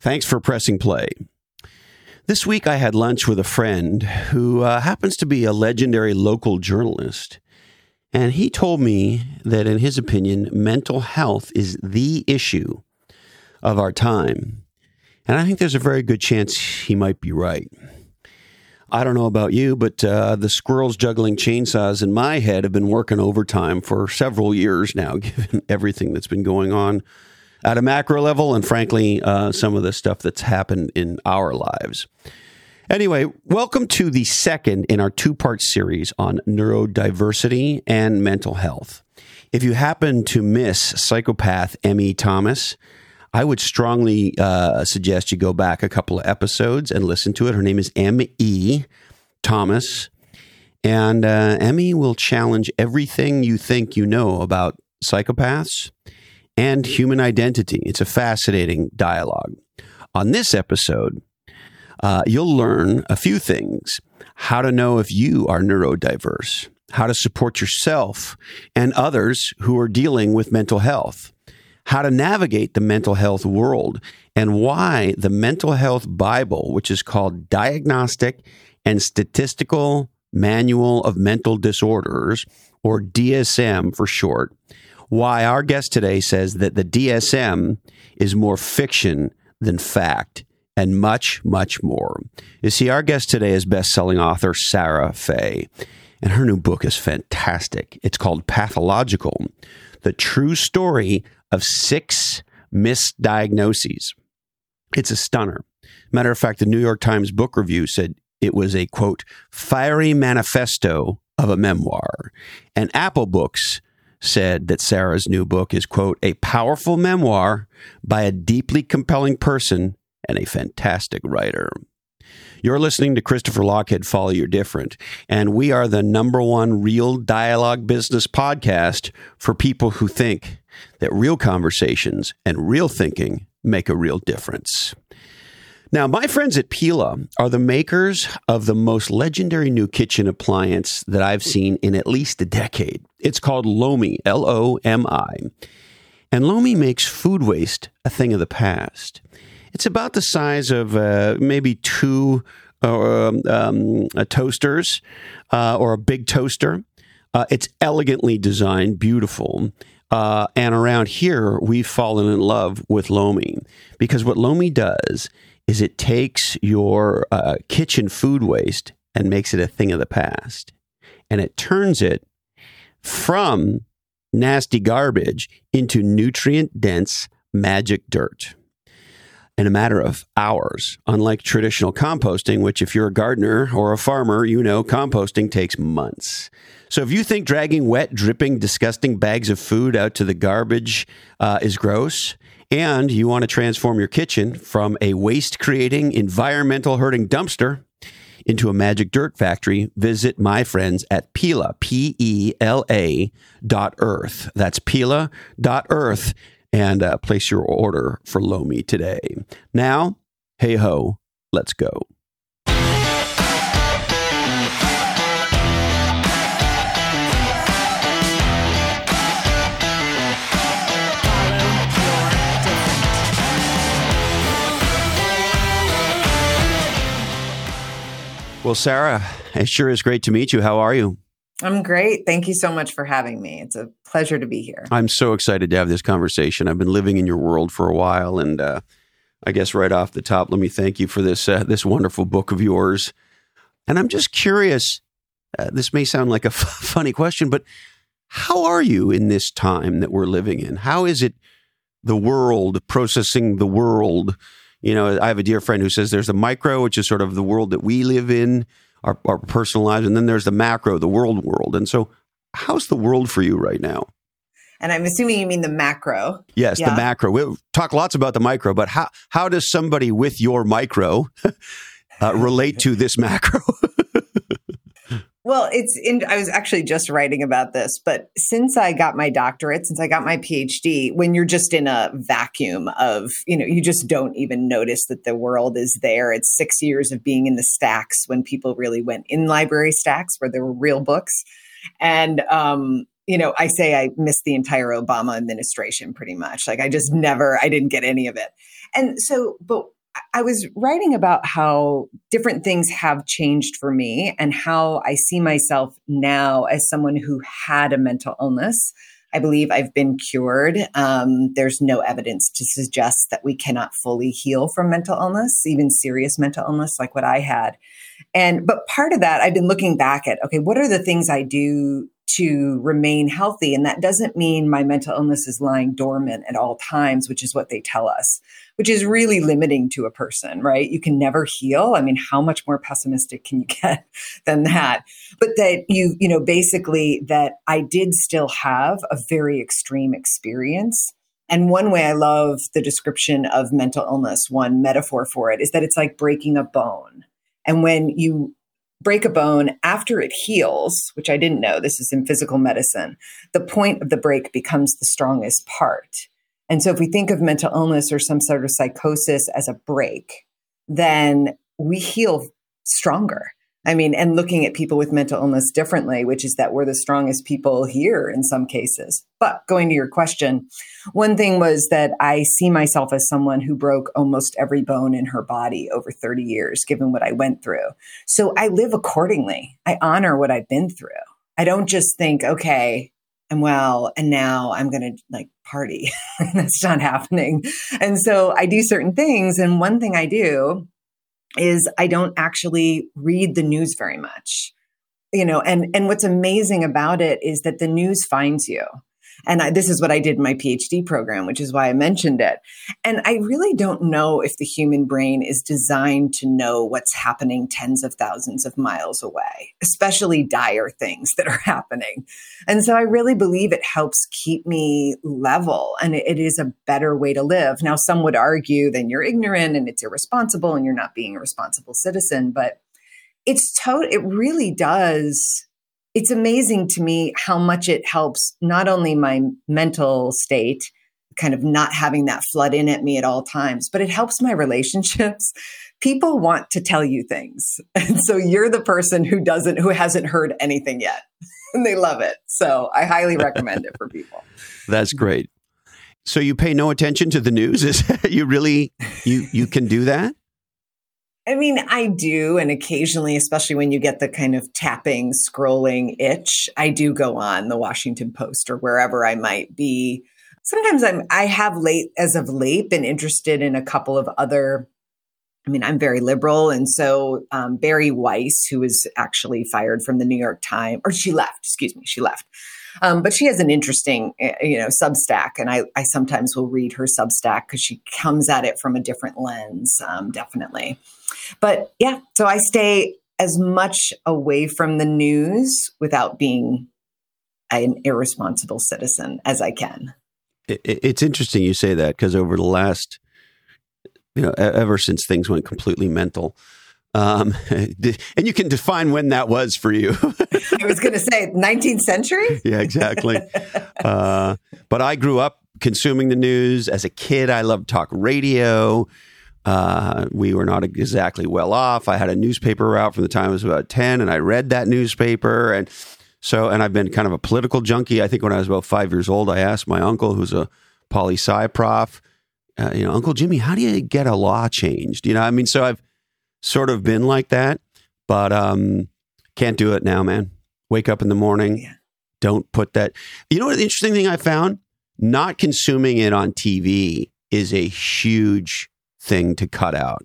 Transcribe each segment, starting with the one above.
Thanks for pressing play. This week I had lunch with a friend who uh, happens to be a legendary local journalist. And he told me that, in his opinion, mental health is the issue of our time. And I think there's a very good chance he might be right. I don't know about you, but uh, the squirrels juggling chainsaws in my head have been working overtime for several years now, given everything that's been going on at a macro level and, frankly, uh, some of the stuff that's happened in our lives. Anyway, welcome to the second in our two part series on neurodiversity and mental health. If you happen to miss psychopath Emmy Thomas, I would strongly uh, suggest you go back a couple of episodes and listen to it. Her name is M.E. Thomas. And uh, Emmy will challenge everything you think you know about psychopaths and human identity. It's a fascinating dialogue. On this episode, uh, you'll learn a few things how to know if you are neurodiverse, how to support yourself and others who are dealing with mental health, how to navigate the mental health world, and why the Mental Health Bible, which is called Diagnostic and Statistical Manual of Mental Disorders, or DSM for short, why our guest today says that the DSM is more fiction than fact and much, much more. You see, our guest today is best-selling author Sarah Fay, and her new book is fantastic. It's called Pathological: The True Story of Six Misdiagnoses. It's a stunner. Matter of fact, the New York Times Book Review said it was a quote fiery manifesto of a memoir, and Apple Books said that Sarah's new book is, quote, a powerful memoir by a deeply compelling person and a fantastic writer. You're listening to Christopher Lochhead Follow Your Different, and we are the number one real dialogue business podcast for people who think that real conversations and real thinking make a real difference. Now, my friends at Pela are the makers of the most legendary new kitchen appliance that I've seen in at least a decade. It's called Lomi, L O M I. And Lomi makes food waste a thing of the past. It's about the size of uh, maybe two uh, um, uh, toasters uh, or a big toaster. Uh, it's elegantly designed, beautiful. Uh, and around here, we've fallen in love with Lomi because what Lomi does is it takes your uh, kitchen food waste and makes it a thing of the past. And it turns it from nasty garbage into nutrient dense magic dirt in a matter of hours, unlike traditional composting, which, if you're a gardener or a farmer, you know composting takes months. So, if you think dragging wet, dripping, disgusting bags of food out to the garbage uh, is gross, and you want to transform your kitchen from a waste creating, environmental hurting dumpster into a magic dirt factory, visit my friends at Pela, P E L A dot earth. That's Pela dot earth and uh, place your order for Lomi today. Now, hey ho, let's go. Well, Sarah, it sure is great to meet you. How are you? I'm great. Thank you so much for having me. It's a pleasure to be here. I'm so excited to have this conversation. I've been living in your world for a while, and uh, I guess right off the top, let me thank you for this uh, this wonderful book of yours. And I'm just curious. Uh, this may sound like a f- funny question, but how are you in this time that we're living in? How is it the world processing the world? You know, I have a dear friend who says there's the micro, which is sort of the world that we live in, our, our personal lives, and then there's the macro, the world world. And so, how's the world for you right now? And I'm assuming you mean the macro. Yes, yeah. the macro. We talk lots about the micro, but how how does somebody with your micro uh, relate to this macro? Well, it's in, I was actually just writing about this, but since I got my doctorate, since I got my PhD, when you're just in a vacuum of, you know, you just don't even notice that the world is there. It's six years of being in the stacks when people really went in library stacks where there were real books. And, um, you know, I say I missed the entire Obama administration pretty much. Like I just never, I didn't get any of it. And so, but I was writing about how different things have changed for me and how I see myself now as someone who had a mental illness. I believe I've been cured. Um, there's no evidence to suggest that we cannot fully heal from mental illness, even serious mental illness like what I had. And, but part of that, I've been looking back at, okay, what are the things I do to remain healthy. And that doesn't mean my mental illness is lying dormant at all times, which is what they tell us, which is really limiting to a person, right? You can never heal. I mean, how much more pessimistic can you get than that? But that you, you know, basically that I did still have a very extreme experience. And one way I love the description of mental illness, one metaphor for it is that it's like breaking a bone. And when you break a bone after it heals, which I didn't know, this is in physical medicine, the point of the break becomes the strongest part. And so if we think of mental illness or some sort of psychosis as a break, then we heal stronger. I mean, and looking at people with mental illness differently, which is that we're the strongest people here in some cases. But going to your question, one thing was that I see myself as someone who broke almost every bone in her body over 30 years, given what I went through. So I live accordingly. I honor what I've been through. I don't just think, okay, I'm well, and now I'm going to like party. That's not happening. And so I do certain things. And one thing I do is I don't actually read the news very much. You know, and and what's amazing about it is that the news finds you. And I, this is what I did in my PhD program, which is why I mentioned it. And I really don't know if the human brain is designed to know what's happening tens of thousands of miles away, especially dire things that are happening. And so I really believe it helps keep me level and it, it is a better way to live. Now, some would argue then you're ignorant and it's irresponsible and you're not being a responsible citizen, but it's total, it really does it's amazing to me how much it helps not only my mental state, kind of not having that flood in at me at all times, but it helps my relationships. People want to tell you things. And so you're the person who doesn't, who hasn't heard anything yet. and they love it. So I highly recommend it for people. That's great. So you pay no attention to the news? Is you really you you can do that? I mean, I do. And occasionally, especially when you get the kind of tapping, scrolling itch, I do go on the Washington Post or wherever I might be. Sometimes I'm, I have late, as of late, been interested in a couple of other. I mean, I'm very liberal. And so um, Bari Weiss, who was actually fired from the New York Times, or she left, excuse me, she left. Um, but she has an interesting, eh, you know, Substack, and I, I sometimes will read her Substack because she comes at it from a different lens, um, definitely. But yeah, so I stay as much away from the news without being an irresponsible citizen as I can. It's interesting you say that because over the last, you know, ever since things went completely mental, um, and you can define when that was for you. I was going to say 19th century. yeah, exactly. Uh, but I grew up consuming the news as a kid. I loved talk radio. Uh, we were not exactly well off. I had a newspaper route from the time I was about 10, and I read that newspaper. And so, and I've been kind of a political junkie. I think when I was about five years old, I asked my uncle, who's a poli sci prof, uh, you know, Uncle Jimmy, how do you get a law changed? You know, I mean, so I've sort of been like that, but um, can't do it now, man. Wake up in the morning. Don't put that. You know what? The interesting thing I found? Not consuming it on TV is a huge thing to cut out.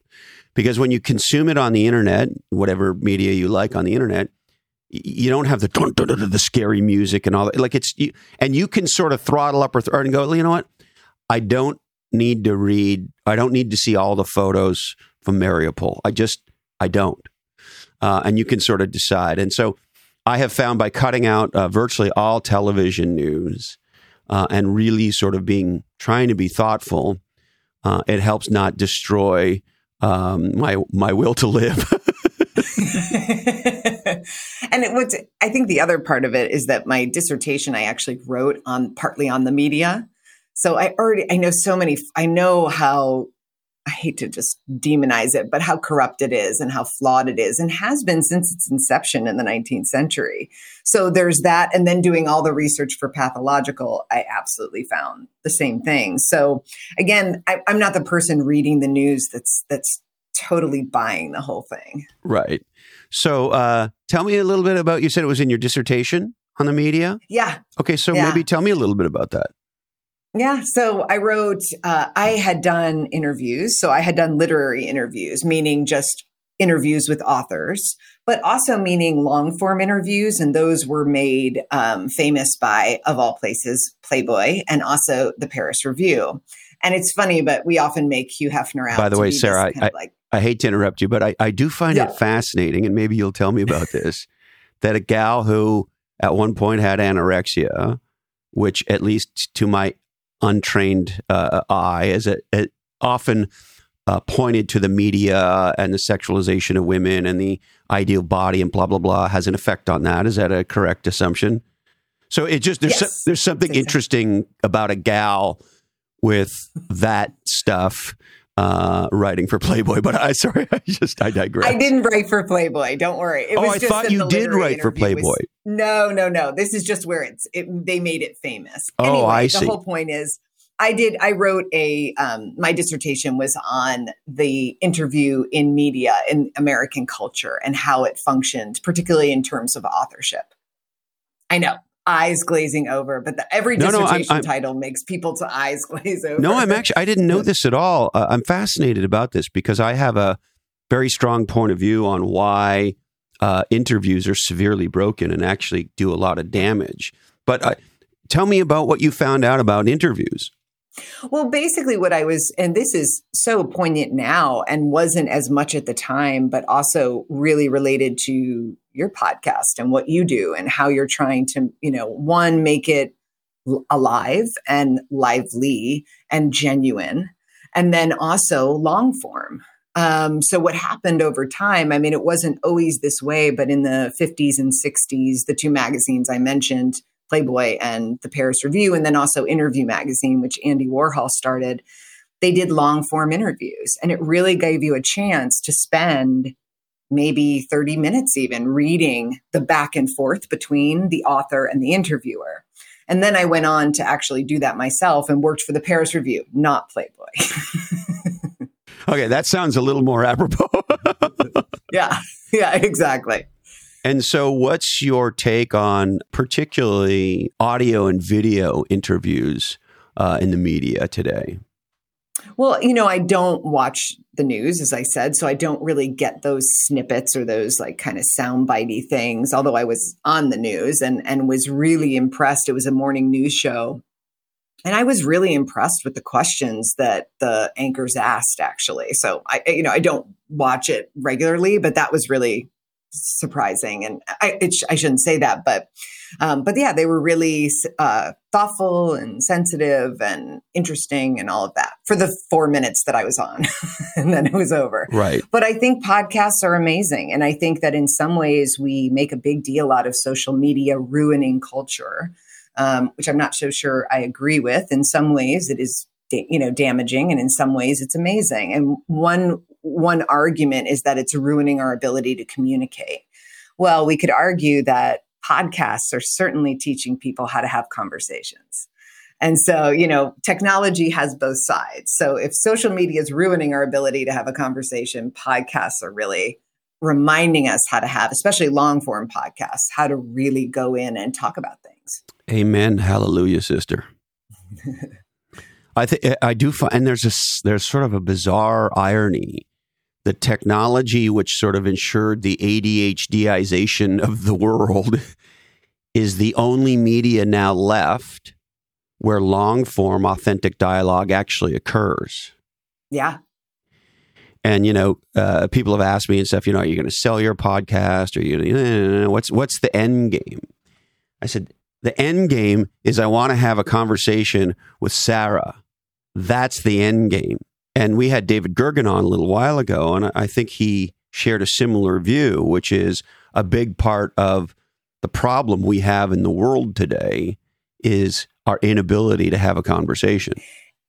Because when you consume it on the internet, whatever media you like on the internet, you don't have the dun, dun, dun, the scary music and all that. Like it's you, and you can sort of throttle up or th- and go. You know what? I don't need to read. I don't need to see all the photos from Mariupol. I just I don't. Uh, and you can sort of decide. And so I have found by cutting out uh, virtually all television news uh, and really sort of being trying to be thoughtful uh, it helps not destroy um, my my will to live. and it was I think the other part of it is that my dissertation I actually wrote on partly on the media. So I already I know so many I know how I hate to just demonize it, but how corrupt it is and how flawed it is and has been since its inception in the 19th century. So there's that. And then doing all the research for pathological, I absolutely found the same thing. So again, I, I'm not the person reading the news that's, that's totally buying the whole thing. Right. So uh, tell me a little bit about, you said it was in your dissertation on the media? Yeah. Okay. So Yeah. maybe tell me a little bit about that. Yeah. So I wrote, uh, I had done interviews. So I had done literary interviews, meaning just interviews with authors, but also meaning long form interviews. And those were made um, famous by, of all places, Playboy and also the Paris Review. And it's funny, but we often make Hugh Hefner out. By the way, Sarah, kind of like, I hate to interrupt you, but I, I do find Yeah. it fascinating, and maybe you'll tell me about this that a gal who at one point had anorexia, which at least to my untrained uh, eye, as it, it often uh, pointed to the media and the sexualization of women and the ideal body and blah blah blah has an effect on that. Is that a correct assumption? So it just there's Yes. so, there's something interesting about a gal with that stuff uh, writing for Playboy. But I sorry, I just I digress. I didn't write for Playboy. Don't worry. It Oh, I thought you did write for interview was- Playboy. No, no, no. This is just where it's it, they made it famous. Oh, anyway, I the whole point is I did I wrote a um my dissertation was on the interview in media in American culture and how it functioned, particularly in terms of authorship. I know. Eyes glazing over, but the, every No, no, I'm- dissertation I'm- title makes people's eyes glaze over. No, I'm actually I didn't know this at all. Uh, I'm fascinated about this because I have a very strong point of view on why uh, interviews are severely broken and actually do a lot of damage. But uh, tell me about what you found out about interviews. Well, basically, what I was, and this is so poignant now and wasn't as much at the time, but also really related to your podcast and what you do and how you're trying to, you know, one, make it alive and lively and genuine, and then also long form. Um, so, what happened over time? I mean, it wasn't always this way, but in the 50s and 60s, the two magazines I mentioned, Playboy and the Paris Review, and then also Interview Magazine, which Andy Warhol started, they did long form interviews. And it really gave you a chance to spend maybe 30 minutes even reading the back and forth between the author and the interviewer. And then I went on to actually do that myself and worked for the Paris Review, not Playboy. Okay, that sounds a little more apropos. yeah, yeah, exactly. And so, what's your take on particularly audio and video interviews uh, in the media today? Well, you know, I don't watch the news, as I said, so I don't really get those snippets or those like kind of soundbitey things. Although I was on the news and and was really impressed. It was a morning news show, and I was really impressed with the questions that the anchors asked. Actually, so I, you know, I don't watch it regularly, but that was really surprising. And I, it, I shouldn't say that, but um, but yeah, they were really uh, thoughtful and sensitive and interesting and all of that for the four minutes that I was on, and then it was over. Right. But I think podcasts are amazing, and I think that in some ways we make a big deal out of social media ruining culture, um, which I'm not so sure I agree with. In some ways, it is you know damaging, and in some ways, it's amazing. And one one argument is that it's ruining our ability to communicate. Well, we could argue that podcasts are certainly teaching people how to have conversations. And so, you know, technology has both sides. So if social media is ruining our ability to have a conversation, podcasts are really reminding us how to have, especially long form podcasts, how to really go in and talk about things. Amen. Hallelujah, sister. I think I do find, and there's this, there's sort of a bizarre irony. The technology which sort of ensured the ADHDization of the world is the only media now left where long form authentic dialogue actually occurs. Yeah. And you know, uh, people have asked me and stuff. You know, are you going to sell your podcast? Or you, gonna, what's what's the end game? I said the end game is I want to have a conversation with Sarah. That's the end game. And we had David Gergen on a little while ago, and I think he shared a similar view, which is a big part of the problem we have in the world today is our inability to have a conversation.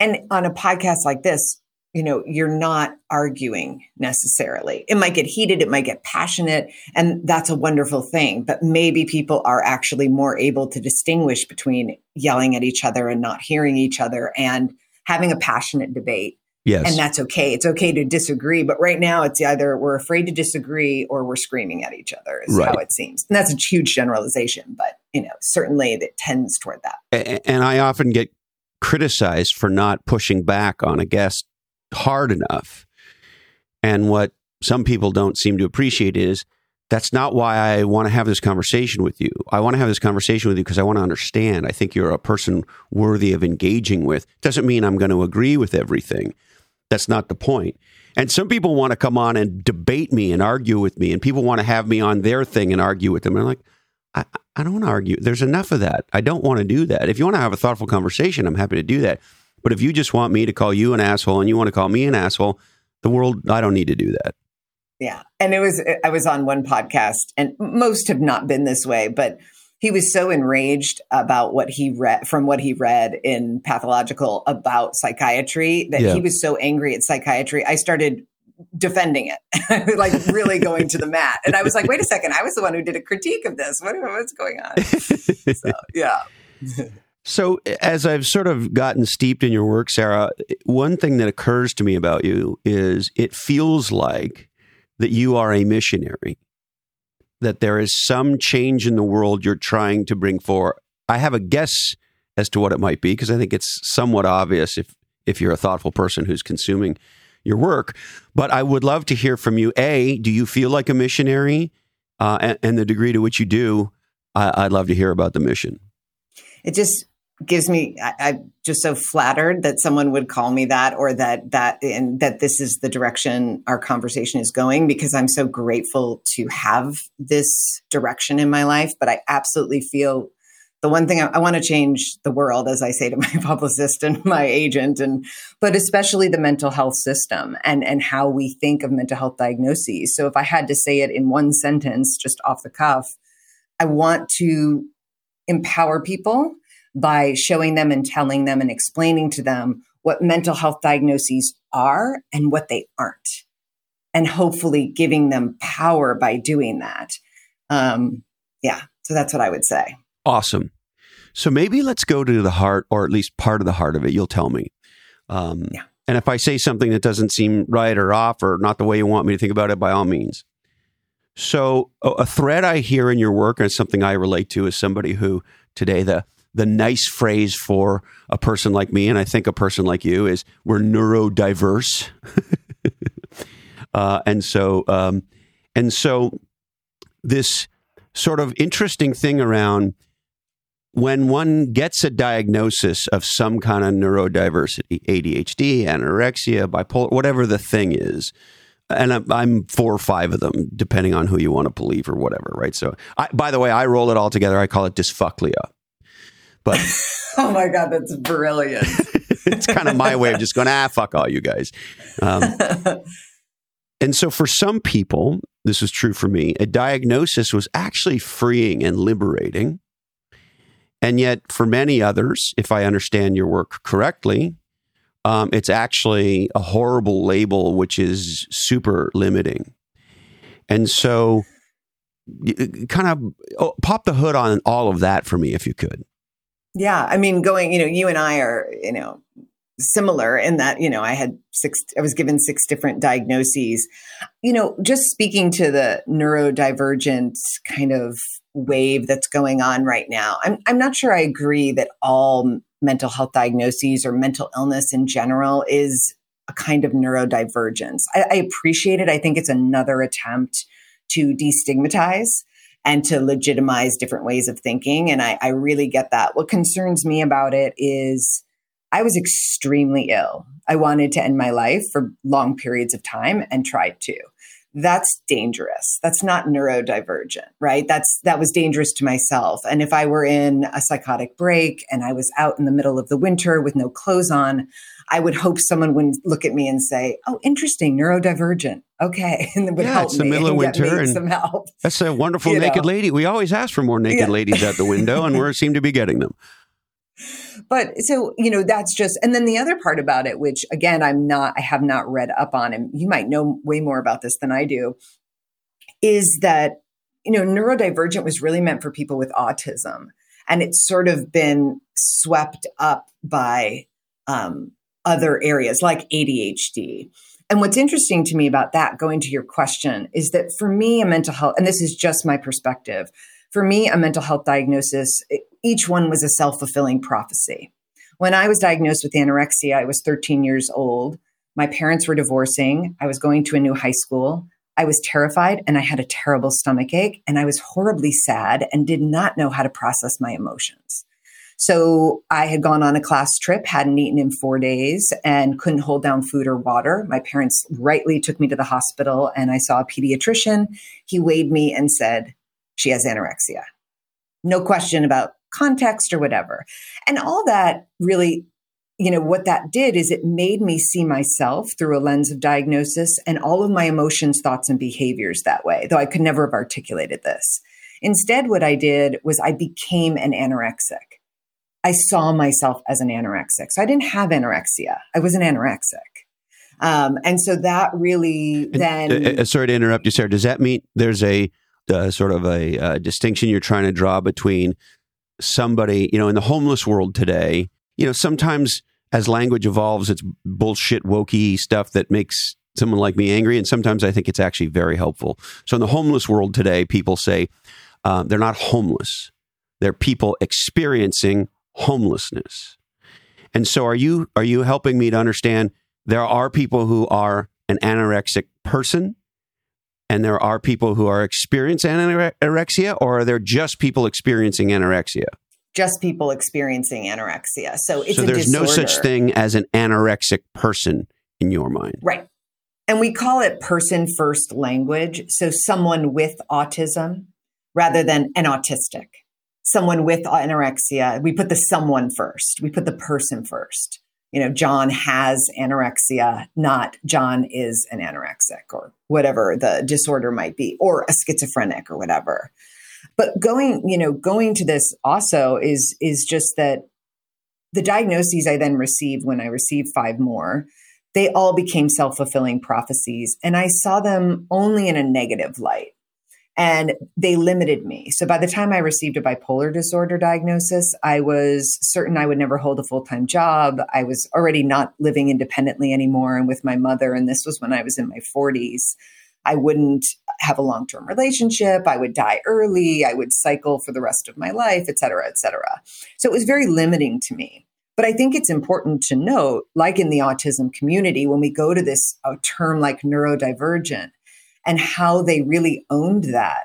And on a podcast like this, you know, you're not arguing necessarily. It might get heated, it might get passionate, and that's a wonderful thing. But maybe people are actually more able to distinguish between yelling at each other and not hearing each other and having a passionate debate. Yes. And that's okay. It's okay to disagree. But right now, it's either we're afraid to disagree or we're screaming at each other, is Right. how it seems. And that's a huge generalization, but, you know, certainly it tends toward that. A- and I often get criticized for not pushing back on a guest hard enough. And what some people don't seem to appreciate is that's not why I want to have this conversation with you. I want to have this conversation with you because I want to understand. I think you're a person worthy of engaging with. Doesn't mean I'm going to agree with everything. That's not the point. And some people want to come on and debate me and argue with me, and people want to have me on their thing and argue with them. And I'm like, I, I don't want to argue. There's enough of that. I don't want to do that. If you want to have a thoughtful conversation, I'm happy to do that. But if you just want me to call you an asshole and you want to call me an asshole, the world, I don't need to do that. Yeah. And it was, I was on one podcast, and most have not been this way, but he was so enraged about what he read from what he read in pathological about psychiatry that Yeah. he was so angry at psychiatry. I started defending it, like really going to the mat. And I was like, wait a second, I was the one who did a critique of this. What, what's going on? So, yeah. So, as I've sort of gotten steeped in your work, Sarah, one thing that occurs to me about you is it feels like that you are a missionary, that there is some change in the world you're trying to bring forward. I have a guess as to what it might be because I think it's somewhat obvious if if you're a thoughtful person who's consuming your work. But I would love to hear from you. A, do you feel like a missionary, uh, and, and the degree to which you do? I, I'd love to hear about the mission. it just gives me I, i'm just so flattered that someone would call me that or that that and that this is the direction our conversation is going because i'm so grateful to have this direction in my life. But i absolutely feel the one thing I, I want to change the world as i say to my publicist and my agent and but especially the mental health system and and how we think of mental health diagnoses. So if i had to say it in one sentence just off the cuff i want to empower people by showing them and telling them and explaining to them what mental health diagnoses are and what they aren't. And hopefully giving them power by doing that. Um, yeah, so that's what I would say. Awesome. So maybe let's go to the heart, or at least part of the heart of it. You'll tell me. Um, Yeah. And if I say something that doesn't seem right or off or not the way you want me to think about it, by all means. So a, a thread I hear in your work and something I relate to is somebody who today the the nice phrase for a person like me, and I think a person like you is we're neurodiverse. uh, and so um, and so this sort of interesting thing around when one gets a diagnosis of some kind of neurodiversity, ADHD, anorexia, bipolar, whatever the thing is, and I'm, four or five of them, depending on who you want to believe or whatever, right? So, I, by the way, I roll it all together. I call it dysfucklia, but Oh my God, that's brilliant. it's kind of my way of just going, ah, fuck all you guys. Um, and so, for some people, this is true for me, a diagnosis was actually freeing and liberating. And yet, for many others, if I understand your work correctly, um, it's actually a horrible label, which is super limiting. And so, kind of oh, pop the hood on all of that for me, if you could. Yeah, I mean, going, you know, you and I are, you know, similar in that, you know, I had six, I was given six different diagnoses. You know, just speaking to the neurodivergent kind of wave that's going on right now, I'm, I'm not sure I agree that all mental health diagnoses or mental illness in general is a kind of neurodivergence. I, I appreciate it. I think it's another attempt to destigmatize and to legitimize different ways of thinking. And I, I really get that. What concerns me about it is I was extremely ill. I wanted to end my life for long periods of time and tried to. That's dangerous. That's not neurodivergent, right? That's that was dangerous to myself. And if I were in a psychotic break and I was out in the middle of the winter with no clothes on, I would hope someone would look at me and say, "Oh, interesting, neurodivergent." Okay, and would Yeah, help it's the me middle of winter and- some help. That's a wonderful You naked know. lady. We always ask for more naked Yeah. ladies at the window, and we seem to be getting them. but so you know that's just and then the other part about it which again i'm not i have not read up on and you might know way more about this than i do is that you know neurodivergent was really meant for people with autism and it's sort of been swept up by um, other areas like adhd and what's interesting to me about that going to your question is that for me a mental health and this is just my perspective for me a mental health diagnosis each one was a self fulfilling prophecy. When I was diagnosed with anorexia, I was 13 years old. My parents were divorcing. I was going to a new high school. I was terrified and I had a terrible stomach ache and I was horribly sad and did not know how to process my emotions. So I had gone on a class trip, hadn't eaten in four days, and couldn't hold down food or water. My parents rightly took me to the hospital and I saw a pediatrician. He weighed me and said, She has anorexia. No question about context or whatever. And all that really, you know, what that did is it made me see myself through a lens of diagnosis and all of my emotions, thoughts, and behaviors that way, though I could never have articulated this. Instead, what I did was I became an anorexic. I saw myself as an anorexic. So I didn't have anorexia. I was an anorexic. Um, and so that really then. Uh, uh, sorry to interrupt you, Sarah. Does that mean there's a uh, sort of a uh, distinction you're trying to draw between somebody, you know, in the homeless world today, you know, sometimes as language evolves, it's bullshit, wokey stuff that makes someone like me angry. And sometimes I think it's actually very helpful. So in the homeless world today, people say uh, they're not homeless, they're people experiencing homelessness. And so are you are you helping me to understand there are people who are an anorexic person and there are people who are experiencing anorexia, or are there just people experiencing anorexia? Just people experiencing anorexia. So it's so there's no such thing as an anorexic person in your mind, right? And we call it person first language. So someone with autism rather than an autistic. Someone with anorexia, we put the someone first. We put the person first you know, John has anorexia, not John is an anorexic or whatever the disorder might be, or a schizophrenic or whatever. But going, you know, going to this also is is just that the diagnoses I then received when I received five more, they all became self-fulfilling prophecies. And I saw them only in a negative light and they limited me. So by the time I received a bipolar disorder diagnosis, I was certain I would never hold a full time job. I was already not living independently anymore and with my mother. And this was when I was in my 40s. I wouldn't have a long term relationship. I would die early. I would cycle for the rest of my life, et cetera, et cetera. So it was very limiting to me. But I think it's important to note, like in the autism community, when we go to this term like neurodivergent, and how they really owned that.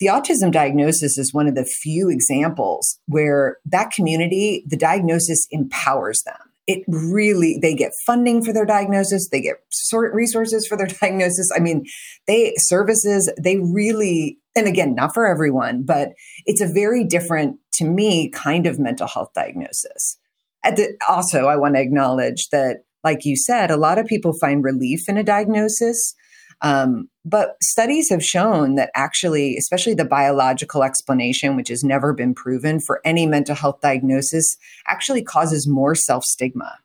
The autism diagnosis is one of the few examples where that community, the diagnosis empowers them. It really, they get funding for their diagnosis, they get sort resources for their diagnosis. I mean, they services, they really, and again, not for everyone, but it's a very different, to me, kind of mental health diagnosis. The, also, I want to acknowledge that, like you said, a lot of people find relief in a diagnosis um, but studies have shown that actually, especially the biological explanation, which has never been proven for any mental health diagnosis, actually causes more self stigma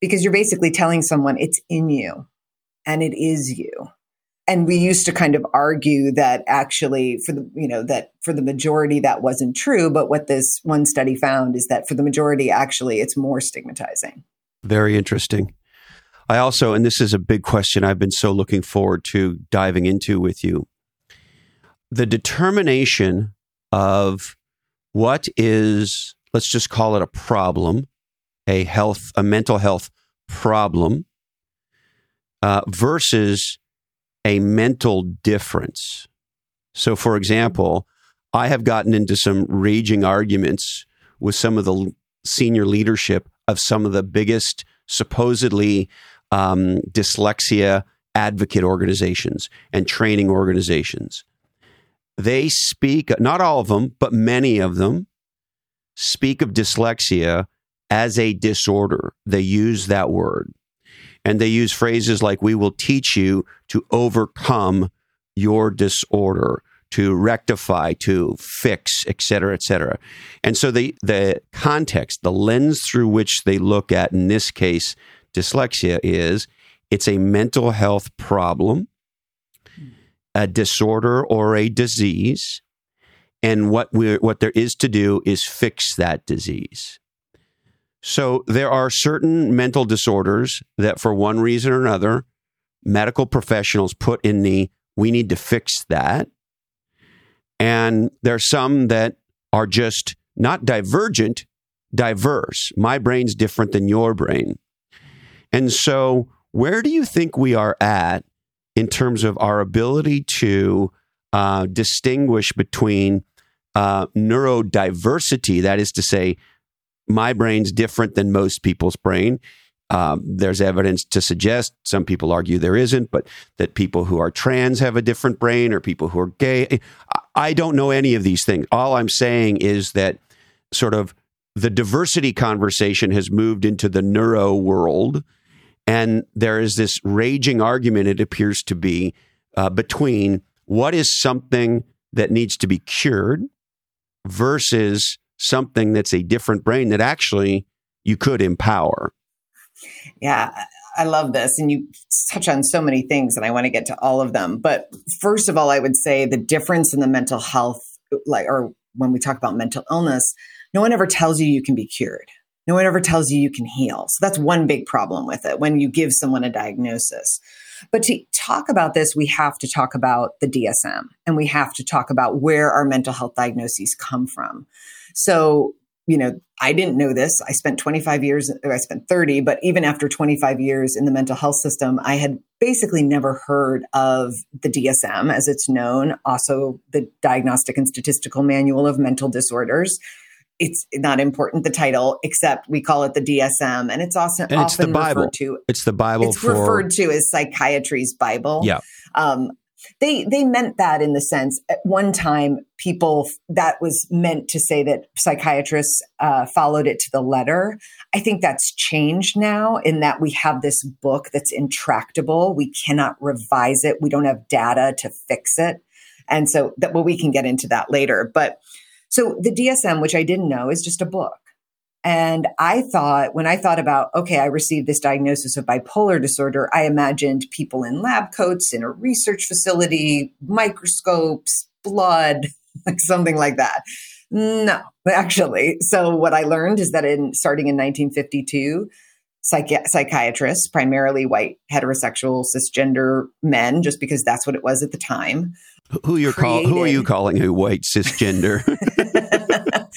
because you're basically telling someone it's in you and it is you. And we used to kind of argue that actually for the, you know, that for the majority that wasn't true. But what this one study found is that for the majority, actually, it's more stigmatizing. Very interesting. I also, and this is a big question I've been so looking forward to diving into with you the determination of what is, let's just call it a problem, a health, a mental health problem, uh, versus a mental difference. So, for example, I have gotten into some raging arguments with some of the senior leadership of some of the biggest supposedly um, dyslexia advocate organizations and training organizations. They speak, not all of them, but many of them speak of dyslexia as a disorder. They use that word. And they use phrases like, we will teach you to overcome your disorder, to rectify, to fix, et cetera, et cetera. And so the, the context, the lens through which they look at, in this case, dyslexia is it's a mental health problem, a disorder or a disease. And what we what there is to do is fix that disease. So there are certain mental disorders that, for one reason or another, medical professionals put in the we need to fix that. And there are some that are just not divergent, diverse. My brain's different than your brain. And so, where do you think we are at in terms of our ability to uh, distinguish between uh, neurodiversity, that is to say, my brain's different than most people's brain. Um, there's evidence to suggest, some people argue there isn't, but that people who are trans have a different brain or people who are gay. I don't know any of these things. All I'm saying is that sort of the diversity conversation has moved into the neuro world. And there is this raging argument, it appears to be, uh, between what is something that needs to be cured versus something that's a different brain that actually you could empower. Yeah, I love this. And you touch on so many things, and I want to get to all of them. But first of all, I would say the difference in the mental health, like, or when we talk about mental illness, no one ever tells you you can be cured. No one ever tells you you can heal. So that's one big problem with it when you give someone a diagnosis. But to talk about this, we have to talk about the DSM and we have to talk about where our mental health diagnoses come from. So, you know, I didn't know this. I spent 25 years, I spent 30, but even after 25 years in the mental health system, I had basically never heard of the DSM as it's known, also the Diagnostic and Statistical Manual of Mental Disorders. It's not important the title, except we call it the DSM, and it's also and it's often the Bible. referred to. It's the Bible. It's for, referred to as psychiatry's Bible. Yeah. Um, they they meant that in the sense at one time people that was meant to say that psychiatrists uh, followed it to the letter i think that's changed now in that we have this book that's intractable we cannot revise it we don't have data to fix it and so that well we can get into that later but so the dsm which i didn't know is just a book and I thought, when I thought about, okay, I received this diagnosis of bipolar disorder, I imagined people in lab coats in a research facility, microscopes, blood, like something like that. No, actually. So what I learned is that in starting in 1952, psychi- psychiatrists, primarily white heterosexual cisgender men, just because that's what it was at the time. Who you're call, Who are you calling Who white cisgender?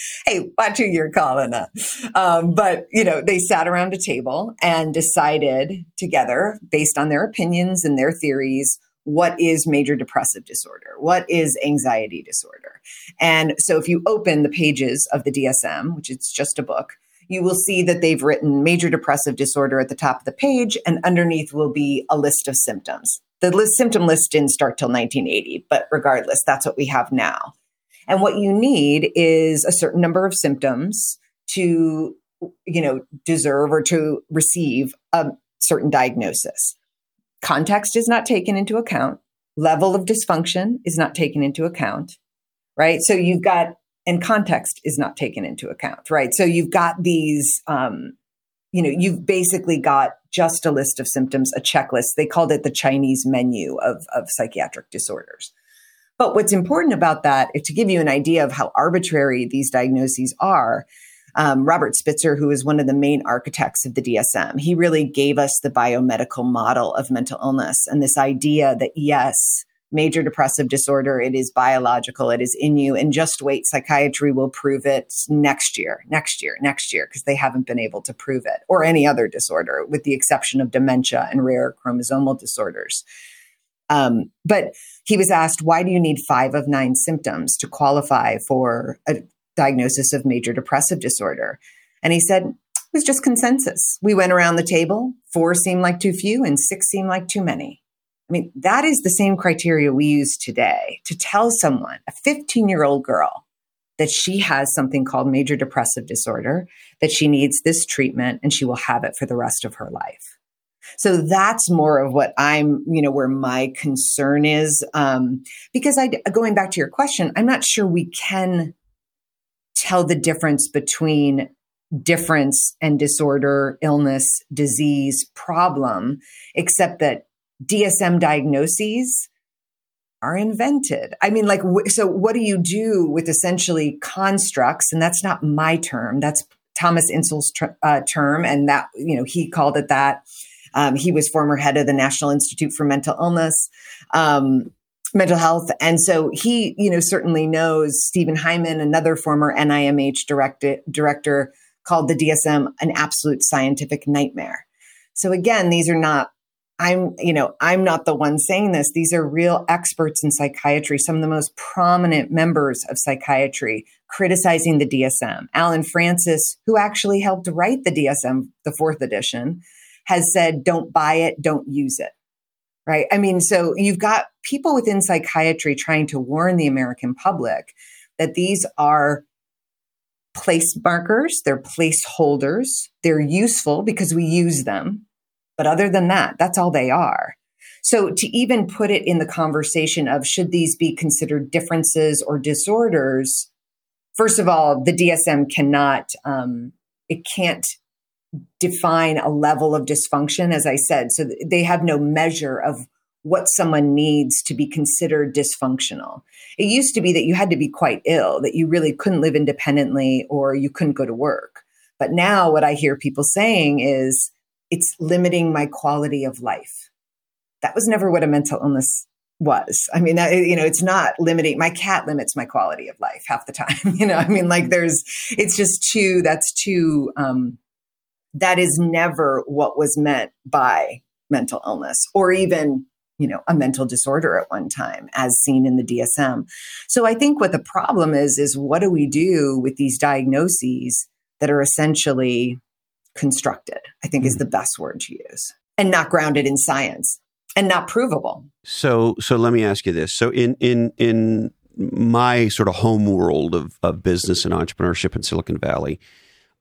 hey, watch who you're calling up. Um, but, you know, they sat around a table and decided together, based on their opinions and their theories, what is major depressive disorder? What is anxiety disorder? And so if you open the pages of the DSM, which is just a book, you will see that they've written major depressive disorder at the top of the page, and underneath will be a list of symptoms. The list, symptom list didn't start till 1980, but regardless, that's what we have now. And what you need is a certain number of symptoms to, you know, deserve or to receive a certain diagnosis. Context is not taken into account. Level of dysfunction is not taken into account, right? So you've got, and context is not taken into account, right? So you've got these, um, you know, you've basically got just a list of symptoms, a checklist. They called it the Chinese menu of, of psychiatric disorders. But what's important about that, to give you an idea of how arbitrary these diagnoses are, um, Robert Spitzer, who is one of the main architects of the DSM, he really gave us the biomedical model of mental illness and this idea that yes, major depressive disorder, it is biological, it is in you, and just wait, psychiatry will prove it next year, next year, next year, because they haven't been able to prove it, or any other disorder, with the exception of dementia and rare chromosomal disorders. Um, but he was asked, why do you need five of nine symptoms to qualify for a diagnosis of major depressive disorder? And he said, it was just consensus. We went around the table, four seemed like too few, and six seemed like too many. I mean, that is the same criteria we use today to tell someone, a 15 year old girl, that she has something called major depressive disorder, that she needs this treatment, and she will have it for the rest of her life. So that's more of what I'm, you know, where my concern is. Um, because I, going back to your question, I'm not sure we can tell the difference between difference and disorder, illness, disease, problem, except that DSM diagnoses are invented. I mean, like, so what do you do with essentially constructs? And that's not my term. That's Thomas Insel's ter- uh, term. And that, you know, he called it that. Um, he was former head of the National Institute for Mental Illness. Um, mental health. And so he, you know, certainly knows Stephen Hyman, another former NIMH director called the DSM an absolute scientific nightmare. So again, these are not I'm, you know, I'm not the one saying this. These are real experts in psychiatry, some of the most prominent members of psychiatry criticizing the DSM. Allen Frances, who actually helped write the DSM, the fourth edition, has said, don't buy it, don't use it right? I mean, so you've got people within psychiatry trying to warn the American public that these are place markers, they're placeholders, they're useful because we use them. But other than that, that's all they are. So to even put it in the conversation of should these be considered differences or disorders, first of all, the DSM cannot, um, it can't define a level of dysfunction, as I said. So they have no measure of what someone needs to be considered dysfunctional. It used to be that you had to be quite ill, that you really couldn't live independently or you couldn't go to work. But now what I hear people saying is it's limiting my quality of life. That was never what a mental illness was. I mean, that, you know, it's not limiting. My cat limits my quality of life half the time. You know, I mean, like there's, it's just too, that's too, um, that is never what was meant by mental illness or even you know a mental disorder at one time as seen in the DSM. So I think what the problem is is what do we do with these diagnoses that are essentially constructed? I think mm-hmm. is the best word to use and not grounded in science and not provable. So so let me ask you this. So in in in my sort of home world of, of business and entrepreneurship in Silicon Valley,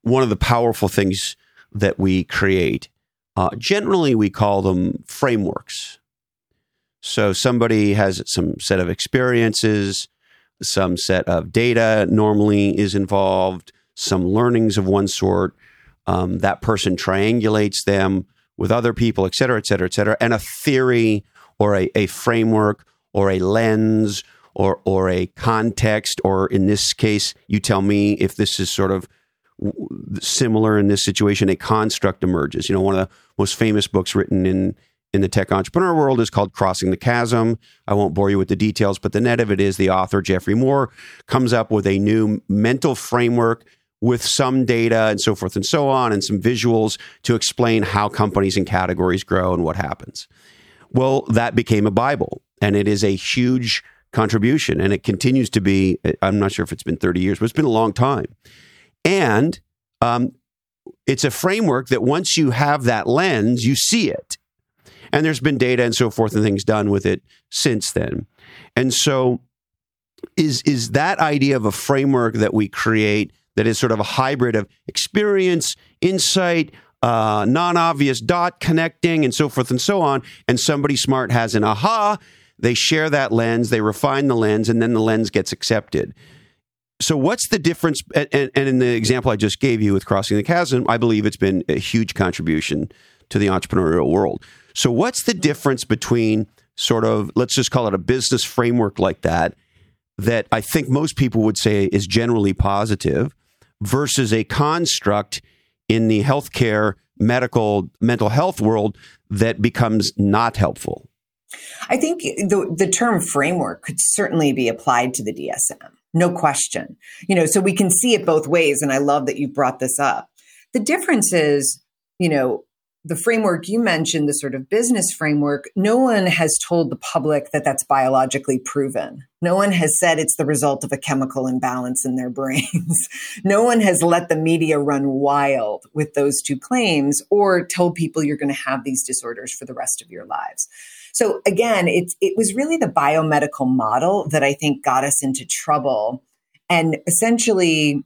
one of the powerful things that we create, uh, generally we call them frameworks. So somebody has some set of experiences, some set of data normally is involved, some learnings of one sort. Um, that person triangulates them with other people, et cetera, et cetera, et cetera, and a theory or a, a framework or a lens or or a context, or in this case, you tell me if this is sort of similar in this situation, a construct emerges. You know, one of the most famous books written in in the tech entrepreneur world is called Crossing the Chasm. I won't bore you with the details, but the net of it is the author Geoffrey Moore comes up with a new mental framework with some data and so forth and so on and some visuals to explain how companies and categories grow and what happens. Well, that became a Bible and it is a huge contribution and it continues to be I'm not sure if it's been 30 years, but it's been a long time. And um, it's a framework that once you have that lens, you see it. And there's been data and so forth and things done with it since then. And so is is that idea of a framework that we create that is sort of a hybrid of experience, insight, uh, non-obvious dot connecting, and so forth and so on. And somebody smart has an aha. They share that lens, they refine the lens, and then the lens gets accepted so what's the difference and, and, in the example i just gave you with crossing the chasm i believe it's been a huge contribution to the entrepreneurial world so what's the difference between sort of let's just call it a business framework like that that i think most people would say is generally positive versus a construct in the healthcare medical mental health world that becomes not helpful I think the, the term framework could certainly be applied to the DSM no question. You know, so we can see it both ways. And I love that you brought this up. The difference is, you know, the framework you mentioned, the sort of business framework, no one has told the public that that's biologically proven. No one has said it's the result of a chemical imbalance in their brains. no one has let the media run wild with those two claims or told people you're going to have these disorders for the rest of your lives. So again, it's, it was really the biomedical model that I think got us into trouble and essentially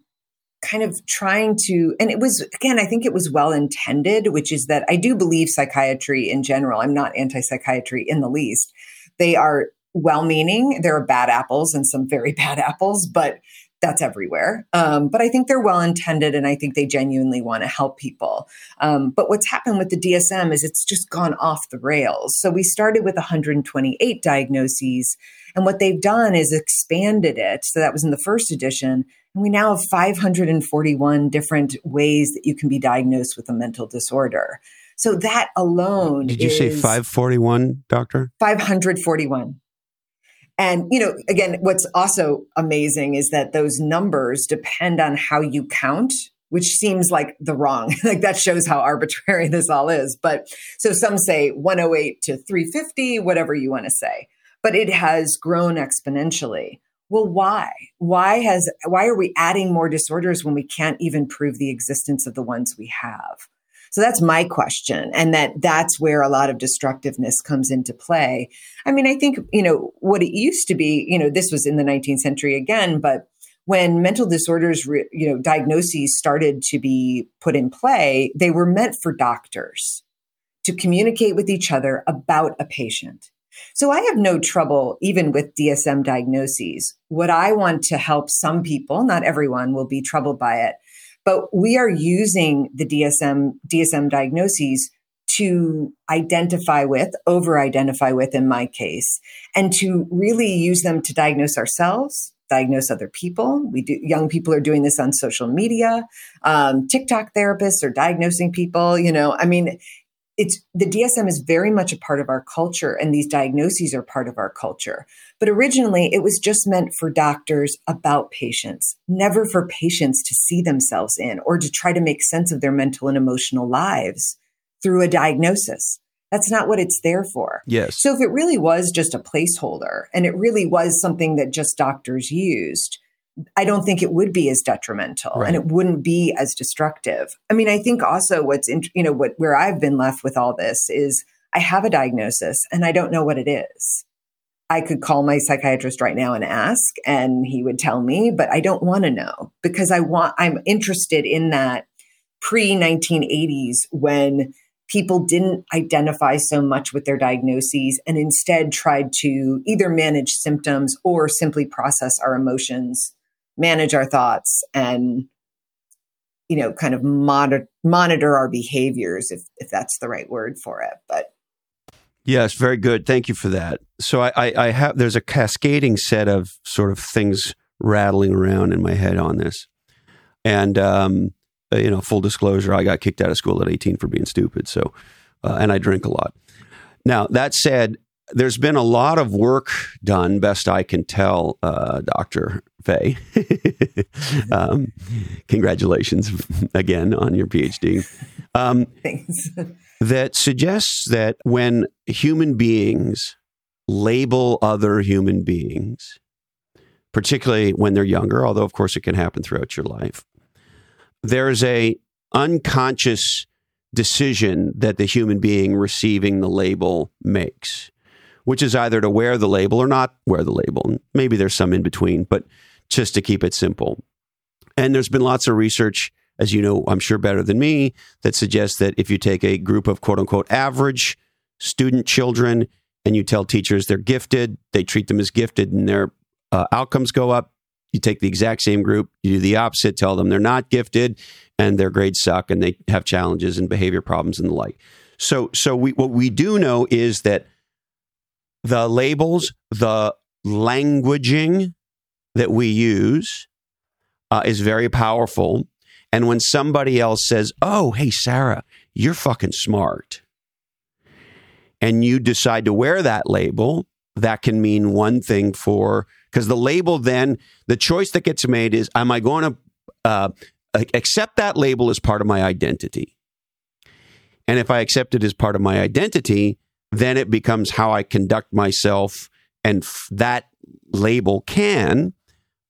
kind of trying to, and it was, again, I think it was well intended, which is that I do believe psychiatry in general, I'm not anti psychiatry in the least. They are well meaning. There are bad apples and some very bad apples, but that's everywhere. Um, but I think they're well intended and I think they genuinely want to help people. Um, but what's happened with the DSM is it's just gone off the rails. So we started with 128 diagnoses, and what they've done is expanded it. So that was in the first edition. And we now have 541 different ways that you can be diagnosed with a mental disorder. So that alone Did you say 541, doctor? 541. And, you know, again, what's also amazing is that those numbers depend on how you count, which seems like the wrong, like that shows how arbitrary this all is. But so some say 108 to 350, whatever you want to say, but it has grown exponentially. Well, why? Why has, why are we adding more disorders when we can't even prove the existence of the ones we have? So that's my question. And that that's where a lot of destructiveness comes into play. I mean, I think, you know, what it used to be, you know, this was in the 19th century again, but when mental disorders, you know, diagnoses started to be put in play, they were meant for doctors to communicate with each other about a patient. So I have no trouble even with DSM diagnoses. What I want to help some people, not everyone will be troubled by it, but we are using the DSM, DSM diagnoses to identify with, over identify with in my case, and to really use them to diagnose ourselves, diagnose other people. We do, young people are doing this on social media. Um, TikTok therapists are diagnosing people. You know, I mean, it's the DSM is very much a part of our culture and these diagnoses are part of our culture. But originally it was just meant for doctors about patients, never for patients to see themselves in or to try to make sense of their mental and emotional lives through a diagnosis. That's not what it's there for. Yes. So if it really was just a placeholder and it really was something that just doctors used, I don't think it would be as detrimental right. and it wouldn't be as destructive. I mean, I think also what's in, you know, what where I've been left with all this is I have a diagnosis and I don't know what it is. I could call my psychiatrist right now and ask and he would tell me, but I don't want to know because I want I'm interested in that pre 1980s when people didn't identify so much with their diagnoses and instead tried to either manage symptoms or simply process our emotions manage our thoughts and you know kind of monitor monitor our behaviors if if that's the right word for it but. Yes very good. Thank you for that. So I, I, I have there's a cascading set of sort of things rattling around in my head on this. And um, uh, you know full disclosure i got kicked out of school at 18 for being stupid so uh, and i drink a lot. Now that said there's been a lot of work done, best I can tell, uh, Dr. Fay. um, congratulations again on your PhD. Um, Thanks. that suggests that when human beings label other human beings, particularly when they're younger, although of course it can happen throughout your life, there's a unconscious decision that the human being receiving the label makes which is either to wear the label or not wear the label. Maybe there's some in between, but just to keep it simple. And there's been lots of research, as you know, I'm sure better than me, that suggests that if you take a group of quote unquote average student children and you tell teachers they're gifted, they treat them as gifted and their uh, outcomes go up. You take the exact same group, you do the opposite, tell them they're not gifted and their grades suck and they have challenges and behavior problems and the like. So, so we, what we do know is that the labels, the languaging that we use uh, is very powerful. And when somebody else says, Oh, hey, Sarah, you're fucking smart, and you decide to wear that label, that can mean one thing for, because the label then, the choice that gets made is, Am I going to uh, accept that label as part of my identity? And if I accept it as part of my identity, then it becomes how I conduct myself. And f- that label can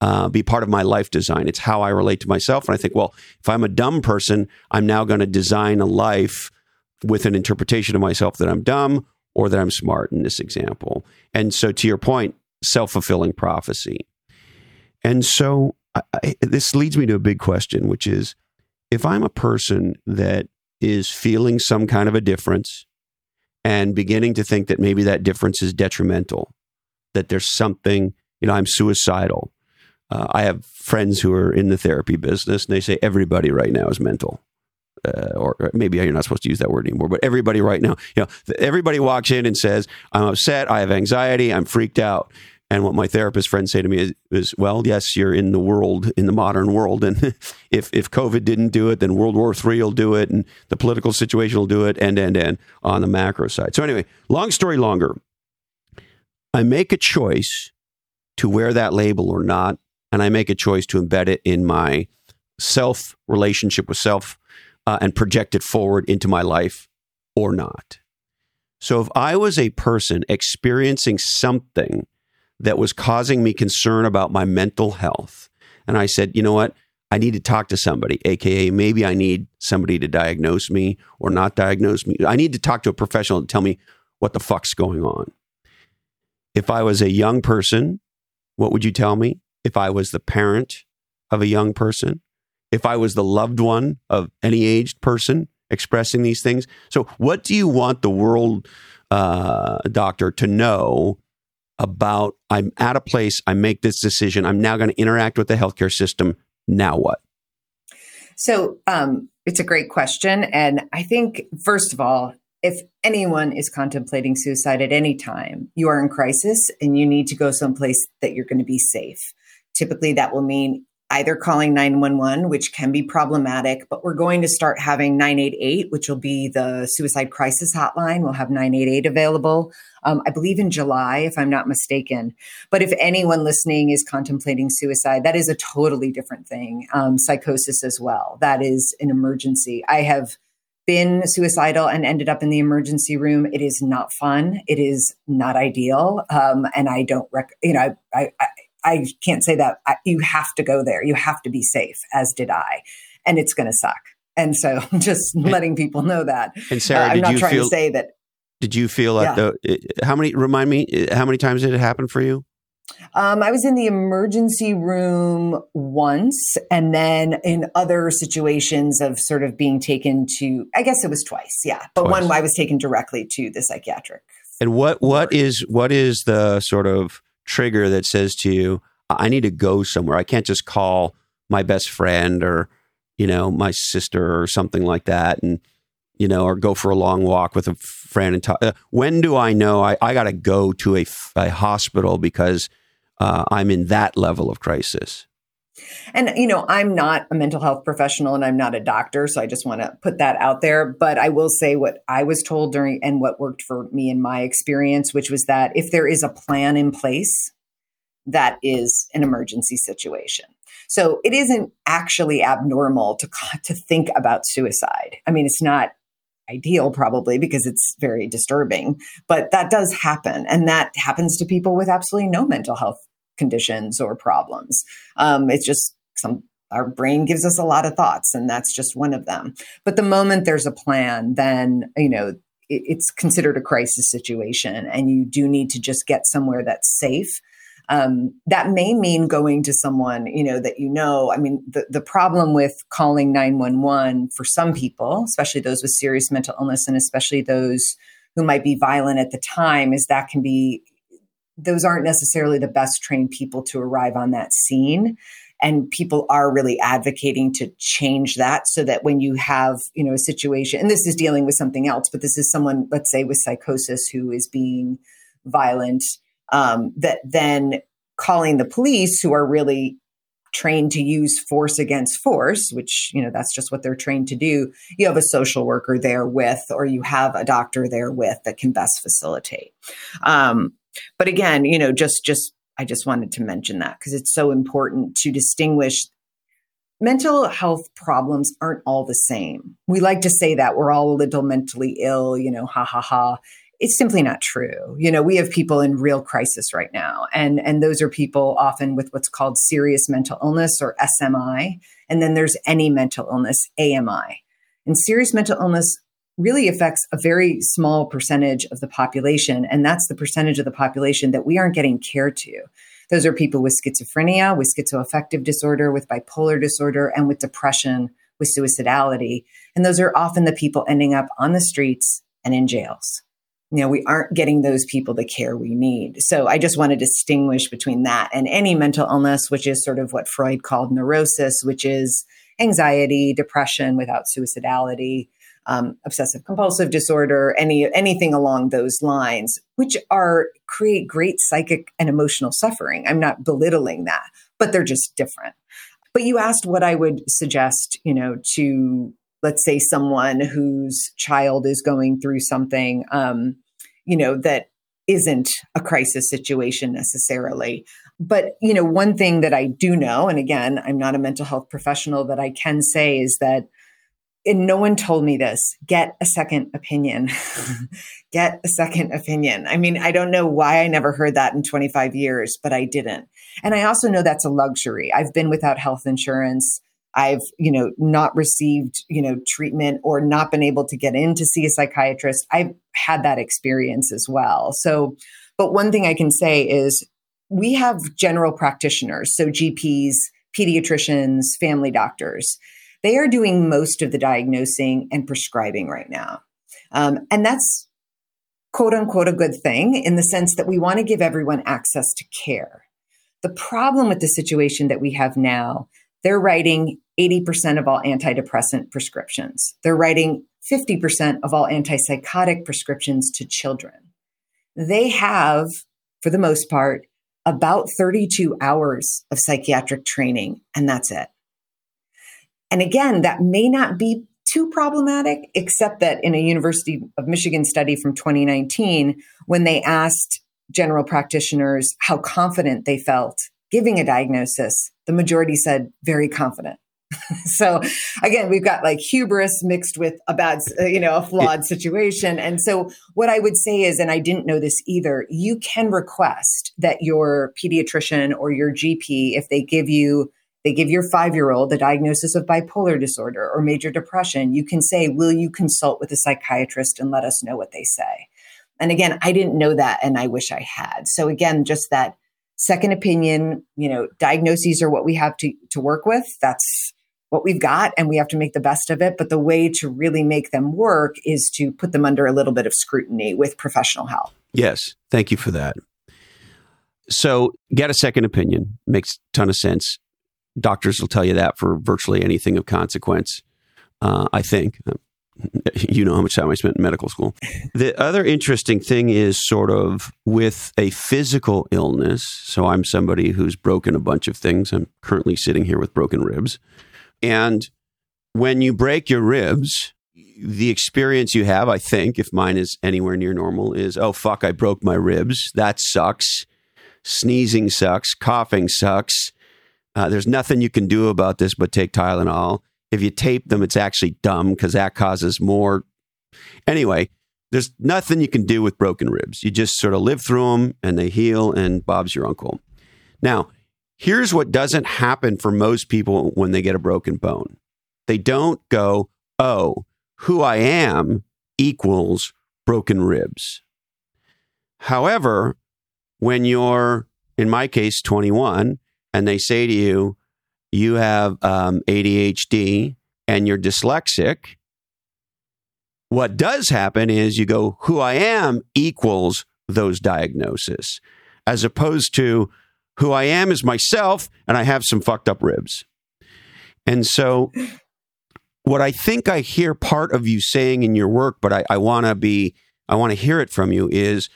uh, be part of my life design. It's how I relate to myself. And I think, well, if I'm a dumb person, I'm now going to design a life with an interpretation of myself that I'm dumb or that I'm smart in this example. And so, to your point, self fulfilling prophecy. And so, I, I, this leads me to a big question, which is if I'm a person that is feeling some kind of a difference and beginning to think that maybe that difference is detrimental, that there's something, you know, I'm suicidal. Uh, I have friends who are in the therapy business and they say everybody right now is mental. Uh, or, or maybe you're not supposed to use that word anymore, but everybody right now, you know, everybody walks in and says, I'm upset, I have anxiety, I'm freaked out. And what my therapist friends say to me is, is, well, yes, you're in the world, in the modern world. And if, if COVID didn't do it, then World War III will do it, and the political situation will do it, and, and, and on the macro side. So, anyway, long story longer, I make a choice to wear that label or not, and I make a choice to embed it in my self relationship with self uh, and project it forward into my life or not. So, if I was a person experiencing something, that was causing me concern about my mental health. And I said, you know what? I need to talk to somebody, AKA, maybe I need somebody to diagnose me or not diagnose me. I need to talk to a professional to tell me what the fuck's going on. If I was a young person, what would you tell me? If I was the parent of a young person, if I was the loved one of any aged person expressing these things. So, what do you want the world uh, doctor to know about I'm at a place, I make this decision, I'm now going to interact with the healthcare system. Now what? So um, it's a great question. And I think, first of all, if anyone is contemplating suicide at any time, you are in crisis and you need to go someplace that you're going to be safe. Typically, that will mean either calling 911, which can be problematic, but we're going to start having 988, which will be the suicide crisis hotline. We'll have 988 available, um, I believe in July, if I'm not mistaken. But if anyone listening is contemplating suicide, that is a totally different thing. Um, psychosis as well. That is an emergency. I have been suicidal and ended up in the emergency room. It is not fun. It is not ideal. Um, and I don't, rec- you know, I, I, I can't say that you have to go there. You have to be safe, as did I. And it's going to suck. And so just letting people know that. And Sarah, uh, I'm not trying feel, to say that. Did you feel like yeah. the, how many, remind me, how many times did it happen for you? Um, I was in the emergency room once, and then in other situations of sort of being taken to, I guess it was twice, yeah. But twice. one I was taken directly to the psychiatric. And what what is what is the sort of trigger that says to you, I need to go somewhere. I can't just call my best friend or, you know, my sister or something like that and, you know, or go for a long walk with a friend and talk. Uh, when do I know I, I got to go to a, a hospital because uh, I'm in that level of crisis? And, you know, I'm not a mental health professional and I'm not a doctor. So I just want to put that out there. But I will say what I was told during and what worked for me in my experience, which was that if there is a plan in place, that is an emergency situation. So it isn't actually abnormal to, to think about suicide. I mean, it's not ideal probably because it's very disturbing, but that does happen. And that happens to people with absolutely no mental health conditions or problems. Um, it's just some our brain gives us a lot of thoughts, and that's just one of them. But the moment there's a plan, then you know it, it's considered a crisis situation, and you do need to just get somewhere that's safe. Um, that may mean going to someone you know that you know i mean the, the problem with calling 911 for some people especially those with serious mental illness and especially those who might be violent at the time is that can be those aren't necessarily the best trained people to arrive on that scene. And people are really advocating to change that so that when you have you know a situation and this is dealing with something else but this is someone let's say with psychosis who is being violent um, that then calling the police who are really trained to use force against force which you know that's just what they're trained to do. You have a social worker there with or you have a doctor there with that can best facilitate. Um, but again, you know, just just I just wanted to mention that because it's so important to distinguish mental health problems aren't all the same. We like to say that we're all a little mentally ill, you know, ha ha ha. It's simply not true. You know, we have people in real crisis right now, and and those are people often with what's called serious mental illness or SMI, and then there's any mental illness, AMI. And serious mental illness really affects a very small percentage of the population. And that's the percentage of the population that we aren't getting care to. Those are people with schizophrenia, with schizoaffective disorder, with bipolar disorder, and with depression, with suicidality. And those are often the people ending up on the streets and in jails. You know, we aren't getting those people the care we need. So I just want to distinguish between that and any mental illness, which is sort of what Freud called neurosis, which is anxiety, depression without suicidality, um, obsessive compulsive disorder, any anything along those lines, which are create great psychic and emotional suffering. I'm not belittling that, but they're just different. But you asked what I would suggest, you know, to let's say someone whose child is going through something, um, you know, that isn't a crisis situation necessarily. But, you know, one thing that I do know, and again, I'm not a mental health professional, that I can say is that and no one told me this. Get a second opinion. Mm-hmm. Get a second opinion. I mean i don't know why i never heard that in 25 years but i didn't. And i also know that's a luxury. I've been without health insurance. I've you know not received you know treatment or not been able to get in to see a psychiatrist. I've had that experience as well. So but one thing i can say is we have general practitioners so gps pediatricians family doctors they are doing most of the diagnosing and prescribing right now. Um, and that's quote unquote a good thing in the sense that we want to give everyone access to care. The problem with the situation that we have now, they're writing 80% of all antidepressant prescriptions. They're writing 50% of all antipsychotic prescriptions to children. They have, for the most part, about 32 hours of psychiatric training, and that's it. And again, that may not be too problematic, except that in a University of Michigan study from 2019, when they asked general practitioners how confident they felt giving a diagnosis, the majority said very confident. so again, we've got like hubris mixed with a bad, uh, you know, a flawed situation. And so what I would say is, and I didn't know this either, you can request that your pediatrician or your GP, if they give you they give your five year old the diagnosis of bipolar disorder or major depression. You can say, Will you consult with a psychiatrist and let us know what they say? And again, I didn't know that and I wish I had. So again, just that second opinion, you know, diagnoses are what we have to, to work with. That's what we've got and we have to make the best of it. But the way to really make them work is to put them under a little bit of scrutiny with professional help. Yes. Thank you for that. So get a second opinion makes ton of sense doctors will tell you that for virtually anything of consequence. Uh, I think you know how much time I spent in medical school. The other interesting thing is sort of with a physical illness. So I'm somebody who's broken a bunch of things. I'm currently sitting here with broken ribs. And when you break your ribs, the experience you have, I think, if mine is anywhere near normal, is oh, fuck, I broke my ribs. That sucks. Sneezing sucks. Coughing sucks. Uh, there's nothing you can do about this but take Tylenol. If you tape them, it's actually dumb because that causes more. Anyway, there's nothing you can do with broken ribs. You just sort of live through them and they heal, and Bob's your uncle. Now, here's what doesn't happen for most people when they get a broken bone they don't go, oh, who I am equals broken ribs. However, when you're, in my case, 21, and they say to you, you have um, ADHD and you're dyslexic, what does happen is you go, who I am equals those diagnoses, as opposed to who I am is myself and I have some fucked up ribs. And so, what I think I hear part of you saying in your work, but I, I want to be, I want to hear it from you is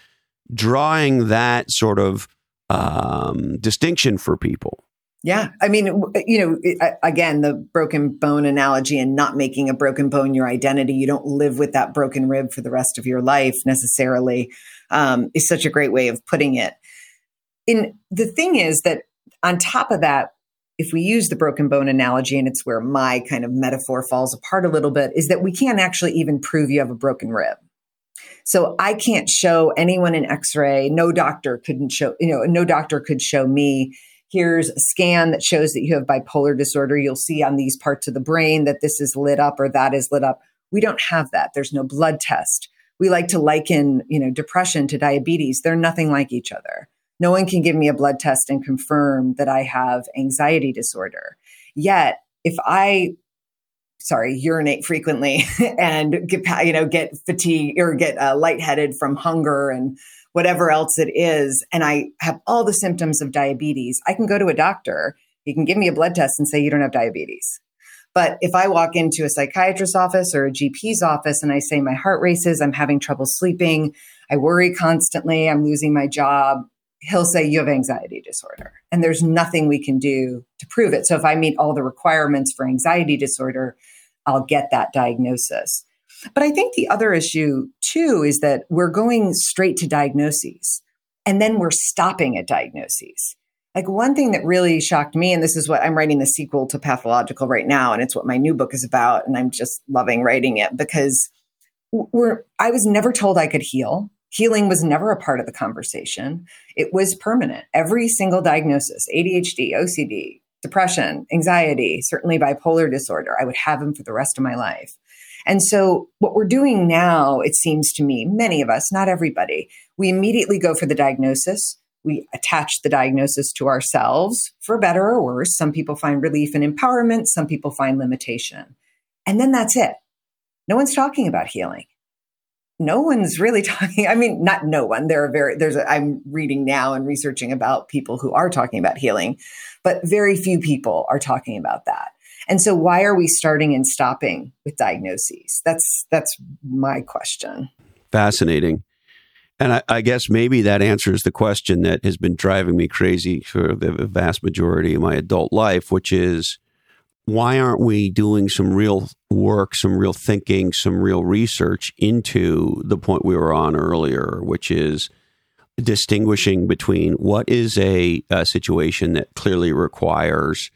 drawing that sort of um, distinction for people. Yeah. I mean, you know, again, the broken bone analogy and not making a broken bone your identity. You don't live with that broken rib for the rest of your life necessarily um, is such a great way of putting it. And the thing is that on top of that, if we use the broken bone analogy, and it's where my kind of metaphor falls apart a little bit, is that we can't actually even prove you have a broken rib. So I can't show anyone an x-ray. No doctor couldn't show, you know, no doctor could show me here's a scan that shows that you have bipolar disorder. You'll see on these parts of the brain that this is lit up or that is lit up. We don't have that. There's no blood test. We like to liken, you know, depression to diabetes. They're nothing like each other. No one can give me a blood test and confirm that I have anxiety disorder. Yet, if I sorry, urinate frequently and get, you know, get fatigued or get uh, lightheaded from hunger and whatever else it is, and I have all the symptoms of diabetes, I can go to a doctor. He can give me a blood test and say you don't have diabetes. But if I walk into a psychiatrist's office or a GP's office and I say my heart races, I'm having trouble sleeping, I worry constantly, I'm losing my job, he'll say you have anxiety disorder. And there's nothing we can do to prove it. So if I meet all the requirements for anxiety disorder, I'll get that diagnosis. But I think the other issue too is that we're going straight to diagnoses and then we're stopping at diagnoses. Like one thing that really shocked me, and this is what I'm writing the sequel to Pathological right now, and it's what my new book is about, and I'm just loving writing it because we're I was never told I could heal. Healing was never a part of the conversation. It was permanent. Every single diagnosis, ADHD, OCD, depression, anxiety, certainly bipolar disorder, I would have them for the rest of my life. And so what we're doing now, it seems to me, many of us, not everybody, we immediately go for the diagnosis. We attach the diagnosis to ourselves for better or worse. Some people find relief and empowerment. Some people find limitation. And then that's it. No one's talking about healing no one's really talking. I mean, not no one. There are very, there's, i am reading now and researching about people who are talking about healing, but very few people are talking about that. And so why are we starting and stopping with diagnoses? That's, that's my question. Fascinating. And I, I, guess maybe that answers the question that has been driving me crazy for the vast majority of my adult life, which is why aren't we doing some real work, some real thinking, some real research into the point we were on earlier, which is distinguishing between what is a, a situation that clearly requires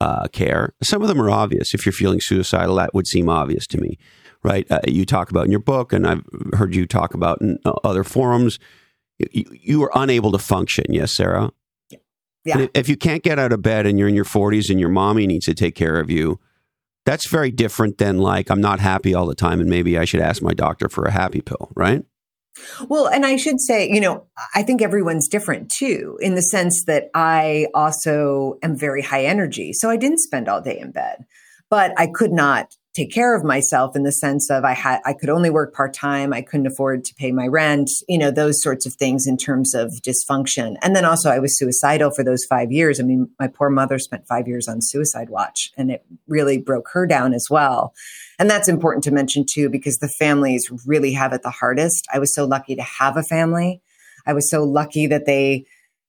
uh, care. Some of them are obvious. If you're feeling suicidal, that would seem obvious to me, right? Uh, you talk about in your book, and I've heard you talk about in uh, other forums. You, you are unable to function. Yes, Sarah. Yeah. if you can't get out of bed and you're in your 40s and your mommy needs to take care of you, that's very different than like, I'm not happy all the time and maybe I should ask my doctor for a happy pill, right? Well, and I should say, you know, I think everyone's different too, in the sense that I also am very high energy. So I didn't spend all day in bed, but I could not take care of myself in the sense of I had I could only work part time, I couldn't afford to pay my rent, you know, those sorts of things in terms of dysfunction. And then also I was suicidal for those 5 years. I mean, my poor mother spent 5 years on suicide watch and it really broke her down as well. And that's important to mention too because the families really have it the hardest. I was so lucky to have a family. I was so lucky that they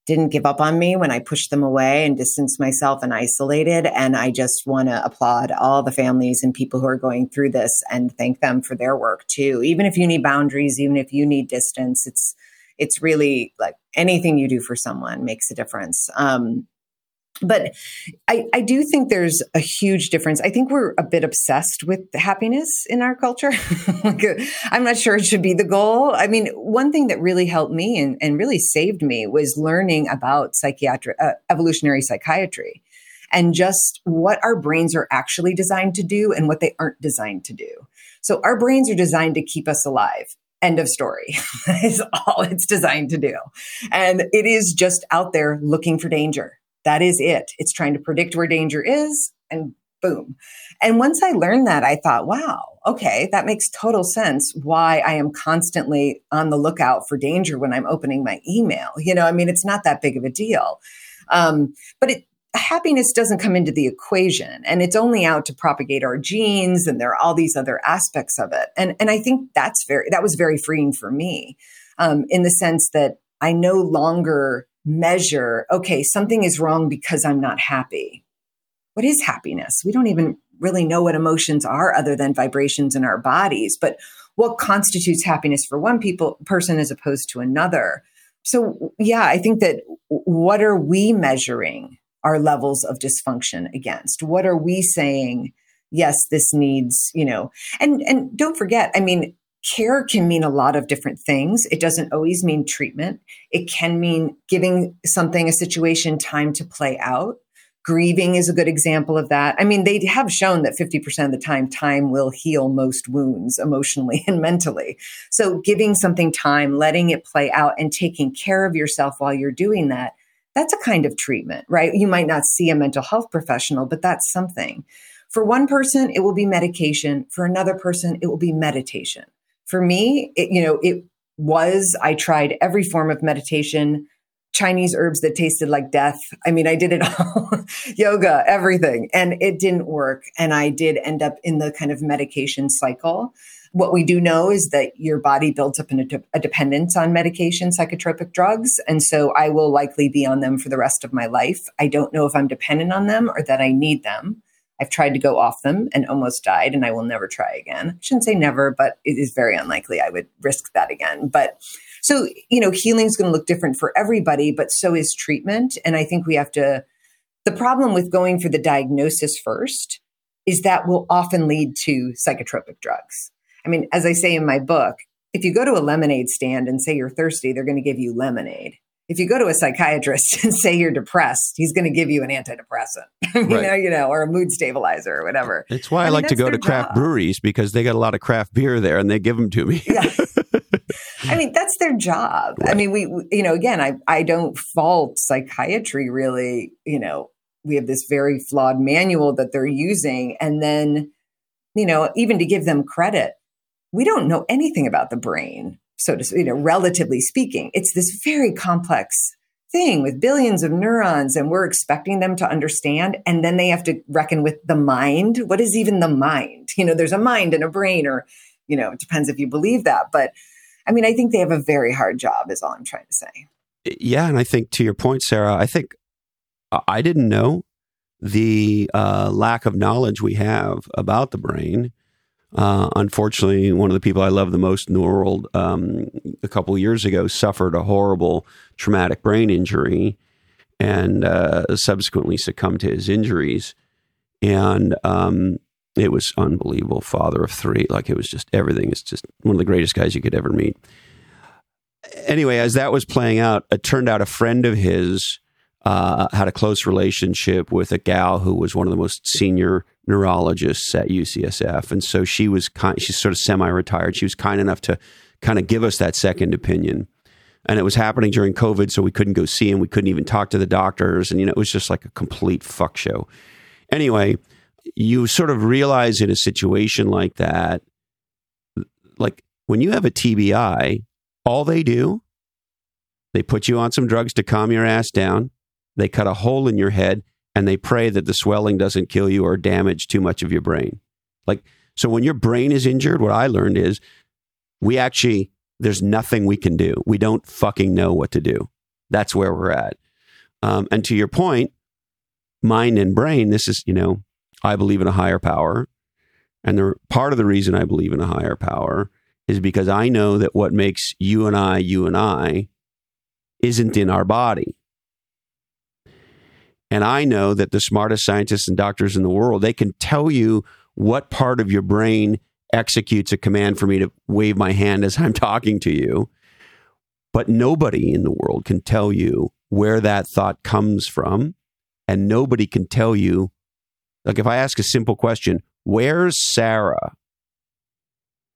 didn't give up on me when I pushed them away and distanced myself and isolated. And I just want to applaud all the families and people who are going through this and thank them for their work too. Even if you need boundaries, even if you need distance, it's it's really like anything you do for someone makes a difference. Um, but I, I do think there's a huge difference. I think we're a bit obsessed with happiness in our culture. I'm not sure it should be the goal. I mean, one thing that really helped me and, and really saved me was learning about psychiatric, uh, evolutionary psychiatry and just what our brains are actually designed to do and what they aren't designed to do. So our brains are designed to keep us alive. End of story. is all it's designed to do. And it is just out there looking for danger that is it. It's trying to predict where danger is and boom. And once I learned that, I thought, wow, okay, that makes total sense why I am constantly on the lookout for danger when I'm opening my email. You know, I mean, it's not that big of a deal. Um, but it, happiness doesn't come into the equation and it's only out to propagate our genes and there are all these other aspects of it. And, and I think that's very, that was very freeing for me um, in the sense that I no longer measure, okay, something is wrong because I'm not happy. What is happiness? We don't even really know what emotions are other than vibrations in our bodies, but what constitutes happiness for one people person as opposed to another. So yeah, I think that what are we measuring our levels of dysfunction against? What are we saying? Yes, this needs, you know, and, and don't forget, I mean, care can mean a lot of different things. It doesn't always mean treatment. It can mean giving something, a situation time to play out. Grieving is a good example of that. I mean, they have shown that 50% of the time, time will heal most wounds emotionally and mentally. So giving something time, letting it play out and taking care of yourself while you're doing that, that's a kind of treatment, right? You might not see a mental health professional, but that's something. For one person, it will be medication. For another person, it will be meditation. For me, it, you know, it was, I tried every form of meditation Chinese herbs that tasted like death. I mean, I did it all yoga, everything, and it didn't work. And I did end up in the kind of medication cycle. What we do know is that your body builds up a, de- a dependence on medication, psychotropic drugs. And so I will likely be on them for the rest of my life. I don't know if I'm dependent on them or that I need them. I've tried to go off them and almost died, and I will never try again. I shouldn't say never, but it is very unlikely I would risk that again. But so, you know, healing is going to look different for everybody, but so is treatment. And I think we have to, the problem with going for the diagnosis first is that will often lead to psychotropic drugs. I mean, as I say in my book, if you go to a lemonade stand and say you're thirsty, they're going to give you lemonade. If you go to a psychiatrist and say you're depressed, he's going to give you an antidepressant, you right. know, you know, or a mood stabilizer or whatever. It's why I, I mean, like to go to craft job. breweries because they got a lot of craft beer there and they give them to me. yeah. I mean, that's their job. Right. I mean, we, we, you know, again, I, I don't fault psychiatry really. You know, we have this very flawed manual that they're using. And then, you know, even to give them credit, we don't know anything about the brain. So to, you know, relatively speaking, it's this very complex thing with billions of neurons and we're expecting them to understand and then they have to reckon with the mind what is even the mind you know there's a mind and a brain or you know it depends if you believe that but I mean, I think they have a very hard job, is all I'm trying to say. Yeah. And I think to your point, Sarah, I think I didn't know the uh, lack of knowledge we have about the brain. Uh, unfortunately, one of the people I love the most in the world um, a couple years ago suffered a horrible traumatic brain injury and uh, subsequently succumbed to his injuries. And um, it was unbelievable. Father of three, like it was just everything. It's just one of the greatest guys you could ever meet. Anyway, as that was playing out, it turned out a friend of his uh, had a close relationship with a gal who was one of the most senior neurologists at UCSF, and so she was kind. She's sort of semi-retired. She was kind enough to kind of give us that second opinion. And it was happening during COVID, so we couldn't go see him. We couldn't even talk to the doctors, and you know, it was just like a complete fuck show. Anyway, you sort of realize in a situation like that, like when you have a TBI, all they do, they put you on some drugs to calm your ass down. They cut a hole in your head and they pray that the swelling doesn't kill you or damage too much of your brain. Like, so when your brain is injured, what I learned is we actually, there's nothing we can do. We don't fucking know what to do. That's where we're at. Um, and to your point, mind and brain, this is, you know, I believe in a higher power. And the part of the reason I believe in a higher power is because I know that what makes you and I, you and I, isn't in our body. And I know that the smartest scientists and doctors in the world, they can tell you what part of your brain executes a command for me to wave my hand as I'm talking to you. But nobody in the world can tell you where that thought comes from. And nobody can tell you like if I ask a simple question, where's Sarah?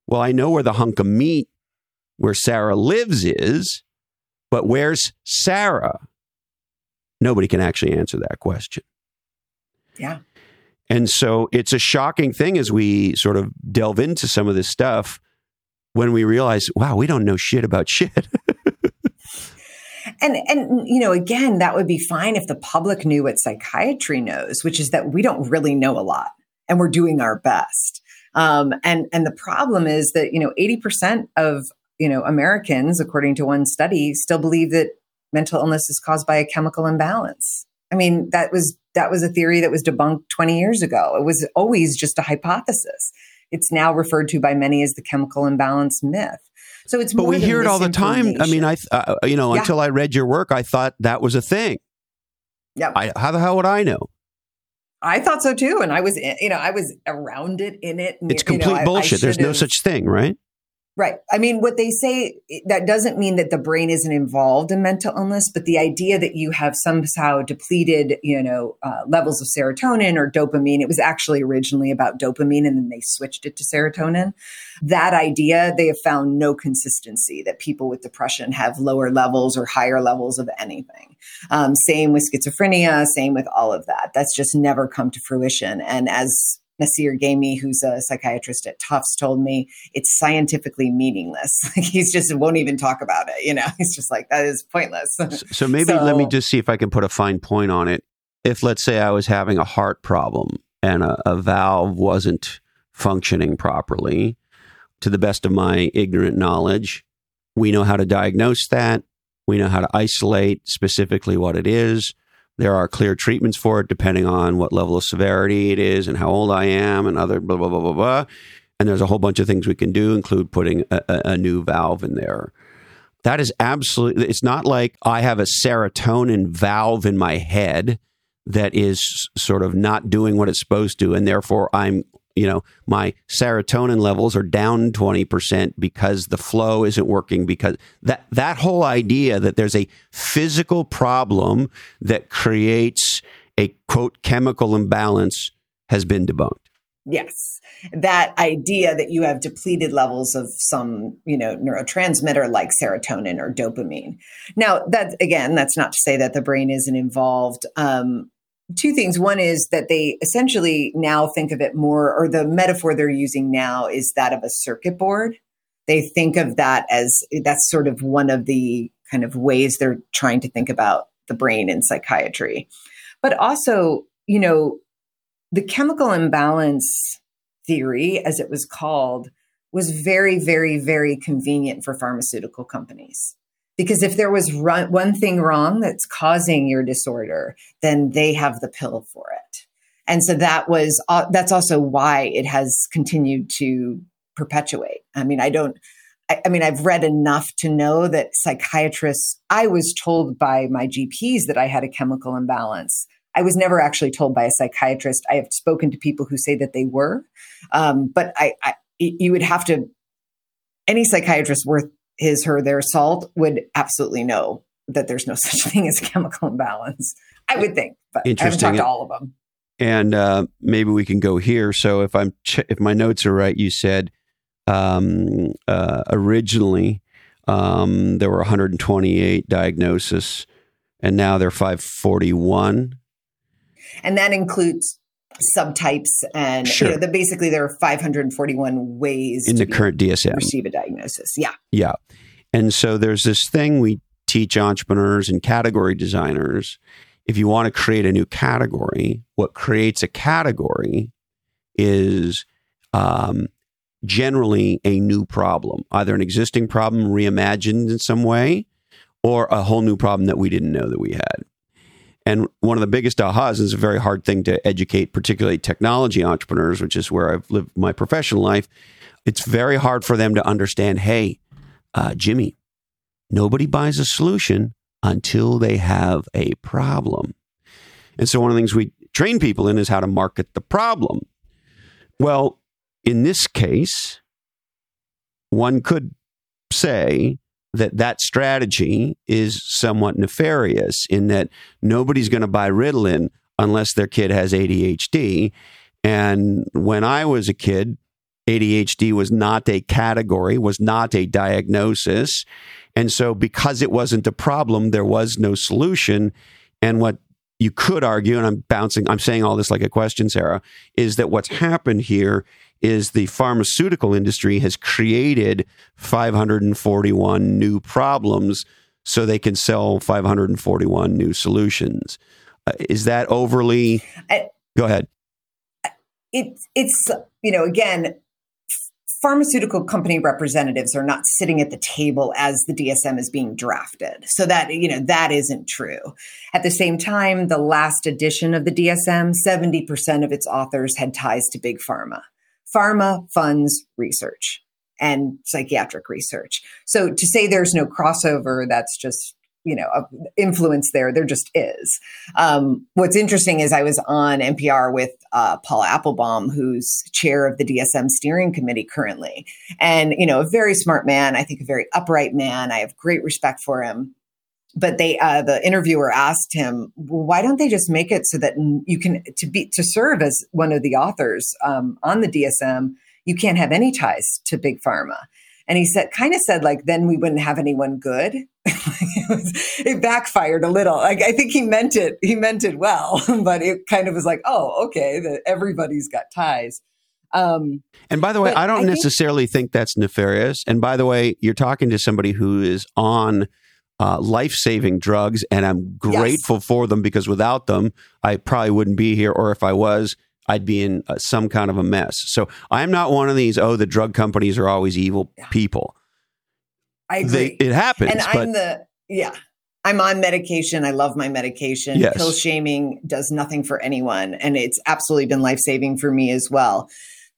Well, I know where the hunk of meat where Sarah lives is, but where's Sarah? Nobody can actually answer that question. Yeah. And so it's a shocking thing as we sort of delve into some of this stuff when we realize, wow, we don't know shit about shit. And and you know, again, that would be fine if the public knew what psychiatry knows, which is that we don't really know a lot and we're doing our best. Um, and and the problem is that you know, eighty percent of you know Americans, according to one study, still believe that mental illness is caused by a chemical imbalance. I mean, that was that was a theory that was debunked 20 years ago. It was always just a hypothesis. It's now referred to by many as the chemical imbalance myth. So it's but we hear it all the time. I mean, I uh, you know yeah. until I read your work, I thought that was a thing. Yeah. how the hell would I know? I thought so too, and I was you know I was around it in it. And, it's complete you know, bullshit. I, I There's no such thing, right? Right. I mean, what they say, that doesn't mean that the brain isn't involved in mental illness, but the idea that you have somehow depleted, you know, uh, levels of serotonin or dopamine, it was actually originally about dopamine and then they switched it to serotonin. That idea, they have found no consistency that people with depression have lower levels or higher levels of anything. Um, same with schizophrenia, same with all of that. That's just never come to fruition. And as Nassir Ghaemi, who's a psychiatrist at Tufts, told me it's scientifically meaningless. He's just won't even talk about it. You know, he's just like that is pointless. so maybe so, let me just see if I can put a fine point on it. If let's say I was having a heart problem and a, a valve wasn't functioning properly, to the best of my ignorant knowledge, we know how to diagnose that. We know how to isolate specifically what it is. There are clear treatments for it depending on what level of severity it is and how old I am and other blah, blah, blah, blah, blah. And there's a whole bunch of things we can do, include putting a, a, new valve in there. That is absolutely, it's not like I have a serotonin valve in my head that is sort of not doing what it's supposed to. And therefore I'm you know, my serotonin levels are down 20% because the flow isn't working because that that whole idea that there's a physical problem that creates a quote chemical imbalance has been debunked. Yes. That idea that you have depleted levels of some, you know, neurotransmitter like serotonin or dopamine. Now, that again, that's not to say that the brain isn't involved. Um, two things. One is that they essentially now think of it more, or the metaphor they're using now is that of a circuit board. They think of that as that's sort of one of the kind of ways they're trying to think about the brain in psychiatry. But also, you know, the chemical imbalance theory, as it was called, was very, very, very convenient for pharmaceutical companies. Because if there was run, one thing wrong that's causing your disorder, then they have the pill for it. And so that was, uh, that's also why it has continued to perpetuate. I mean, I don't, I, mean, I've read enough to know that psychiatrists, I was told by my GPs that I had a chemical imbalance. I was never actually told by a psychiatrist. I have spoken to people who say that they were, um, but I, I, you would have to. Any psychiatrist worth his, her, their salt would absolutely know that there's no such thing as chemical imbalance. I would think, but I haven't talked to all of them. And uh, maybe we can go here. So if I'm ch- if my notes are right, you said um, uh, originally um, there were 128 diagnoses, and now there are 541. And that includes subtypes and sure. you know, the, basically there are 541 ways in the current DSM receive a diagnosis. Yeah. Yeah. And so there's this thing we teach entrepreneurs and category designers. If you want to create a new category, what creates a category is um, generally a new problem, either an existing problem reimagined in some way or a whole new problem that we didn't know that we had. And one of the biggest ahas is a very hard thing to educate, particularly technology entrepreneurs, which is where I've lived my professional life. It's very hard for them to understand hey, uh, Jimmy, nobody buys a solution until they have a problem. And so one of the things we train people in is how to market the problem. Well, in this case, one could say that that strategy is somewhat nefarious in that nobody's going to buy Ritalin unless their kid has ADHD. And when I was a kid, ADHD was not a category, was not a diagnosis. And so, because it wasn't a problem, there was no solution. And what you could argue, and I'm bouncing, I'm saying all this like a question, Sarah, is that what's happened here is the pharmaceutical industry has created 541 new problems so they can sell 541 new solutions. Uh, is that overly? I, Go ahead. It's it's you know again pharmaceutical company representatives are not sitting at the table as the DSM is being drafted. So that, you know, that isn't true. At the same time, the last edition of the DSM, 70% of its authors had ties to big pharma pharma funds research and psychiatric research. So to say there's no crossover, that's just you know influence there. There just is. Um, what's interesting is I was on NPR with uh, Paul Appelbaum, who's chair of the DSM steering committee currently, and you know a very smart man. I think a very upright man. I have great respect for him but they uh, the interviewer asked him well, why don't they just make it so that you can to be to serve as one of the authors um, on the dsm you can't have any ties to big pharma? And he said kind of said like then we wouldn't have anyone good. It, was, it, backfired a little. Like i think he meant it he meant it well but it kind of was like oh okay that everybody's got ties. Um, and by the way, I don't I necessarily think, think that's nefarious. And by the way, you're talking to somebody who is on uh, life saving drugs, and I'm grateful yes. for them because without them, I probably wouldn't be here, or if I was, I'd be in uh, some kind of a mess. So I'm not one of these. Oh, the drug companies are always evil people. I agree. They, it happens, and I'm the yeah. I'm on medication. I love my medication. Yes. Pill shaming does nothing for anyone, and it's absolutely been life saving for me as well.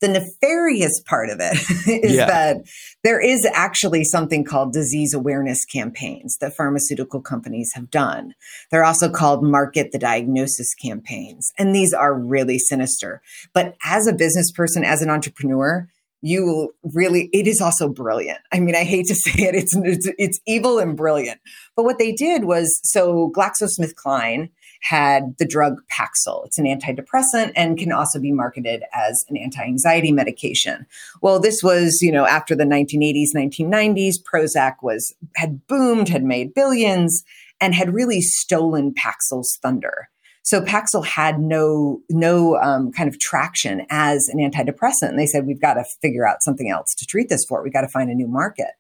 The nefarious part of it is yeah. that there is actually something called disease awareness campaigns that pharmaceutical companies have done. They're also called market the diagnosis campaigns. And these are really sinister. But as a business person, as an entrepreneur, you will really it is also brilliant i mean i hate to say it it's, it's it's, evil and brilliant but what they did was so glaxosmithkline had the drug Paxil. It's an antidepressant and can also be marketed as an anti-anxiety medication. Well, this was, you know, after the 1980s, 1990s, Prozac was had boomed, had made billions, and had really stolen Paxil's thunder. So Paxil had no no um, kind of traction as an antidepressant, and they said we've got to figure out something else to treat this for. We've got to find a new market.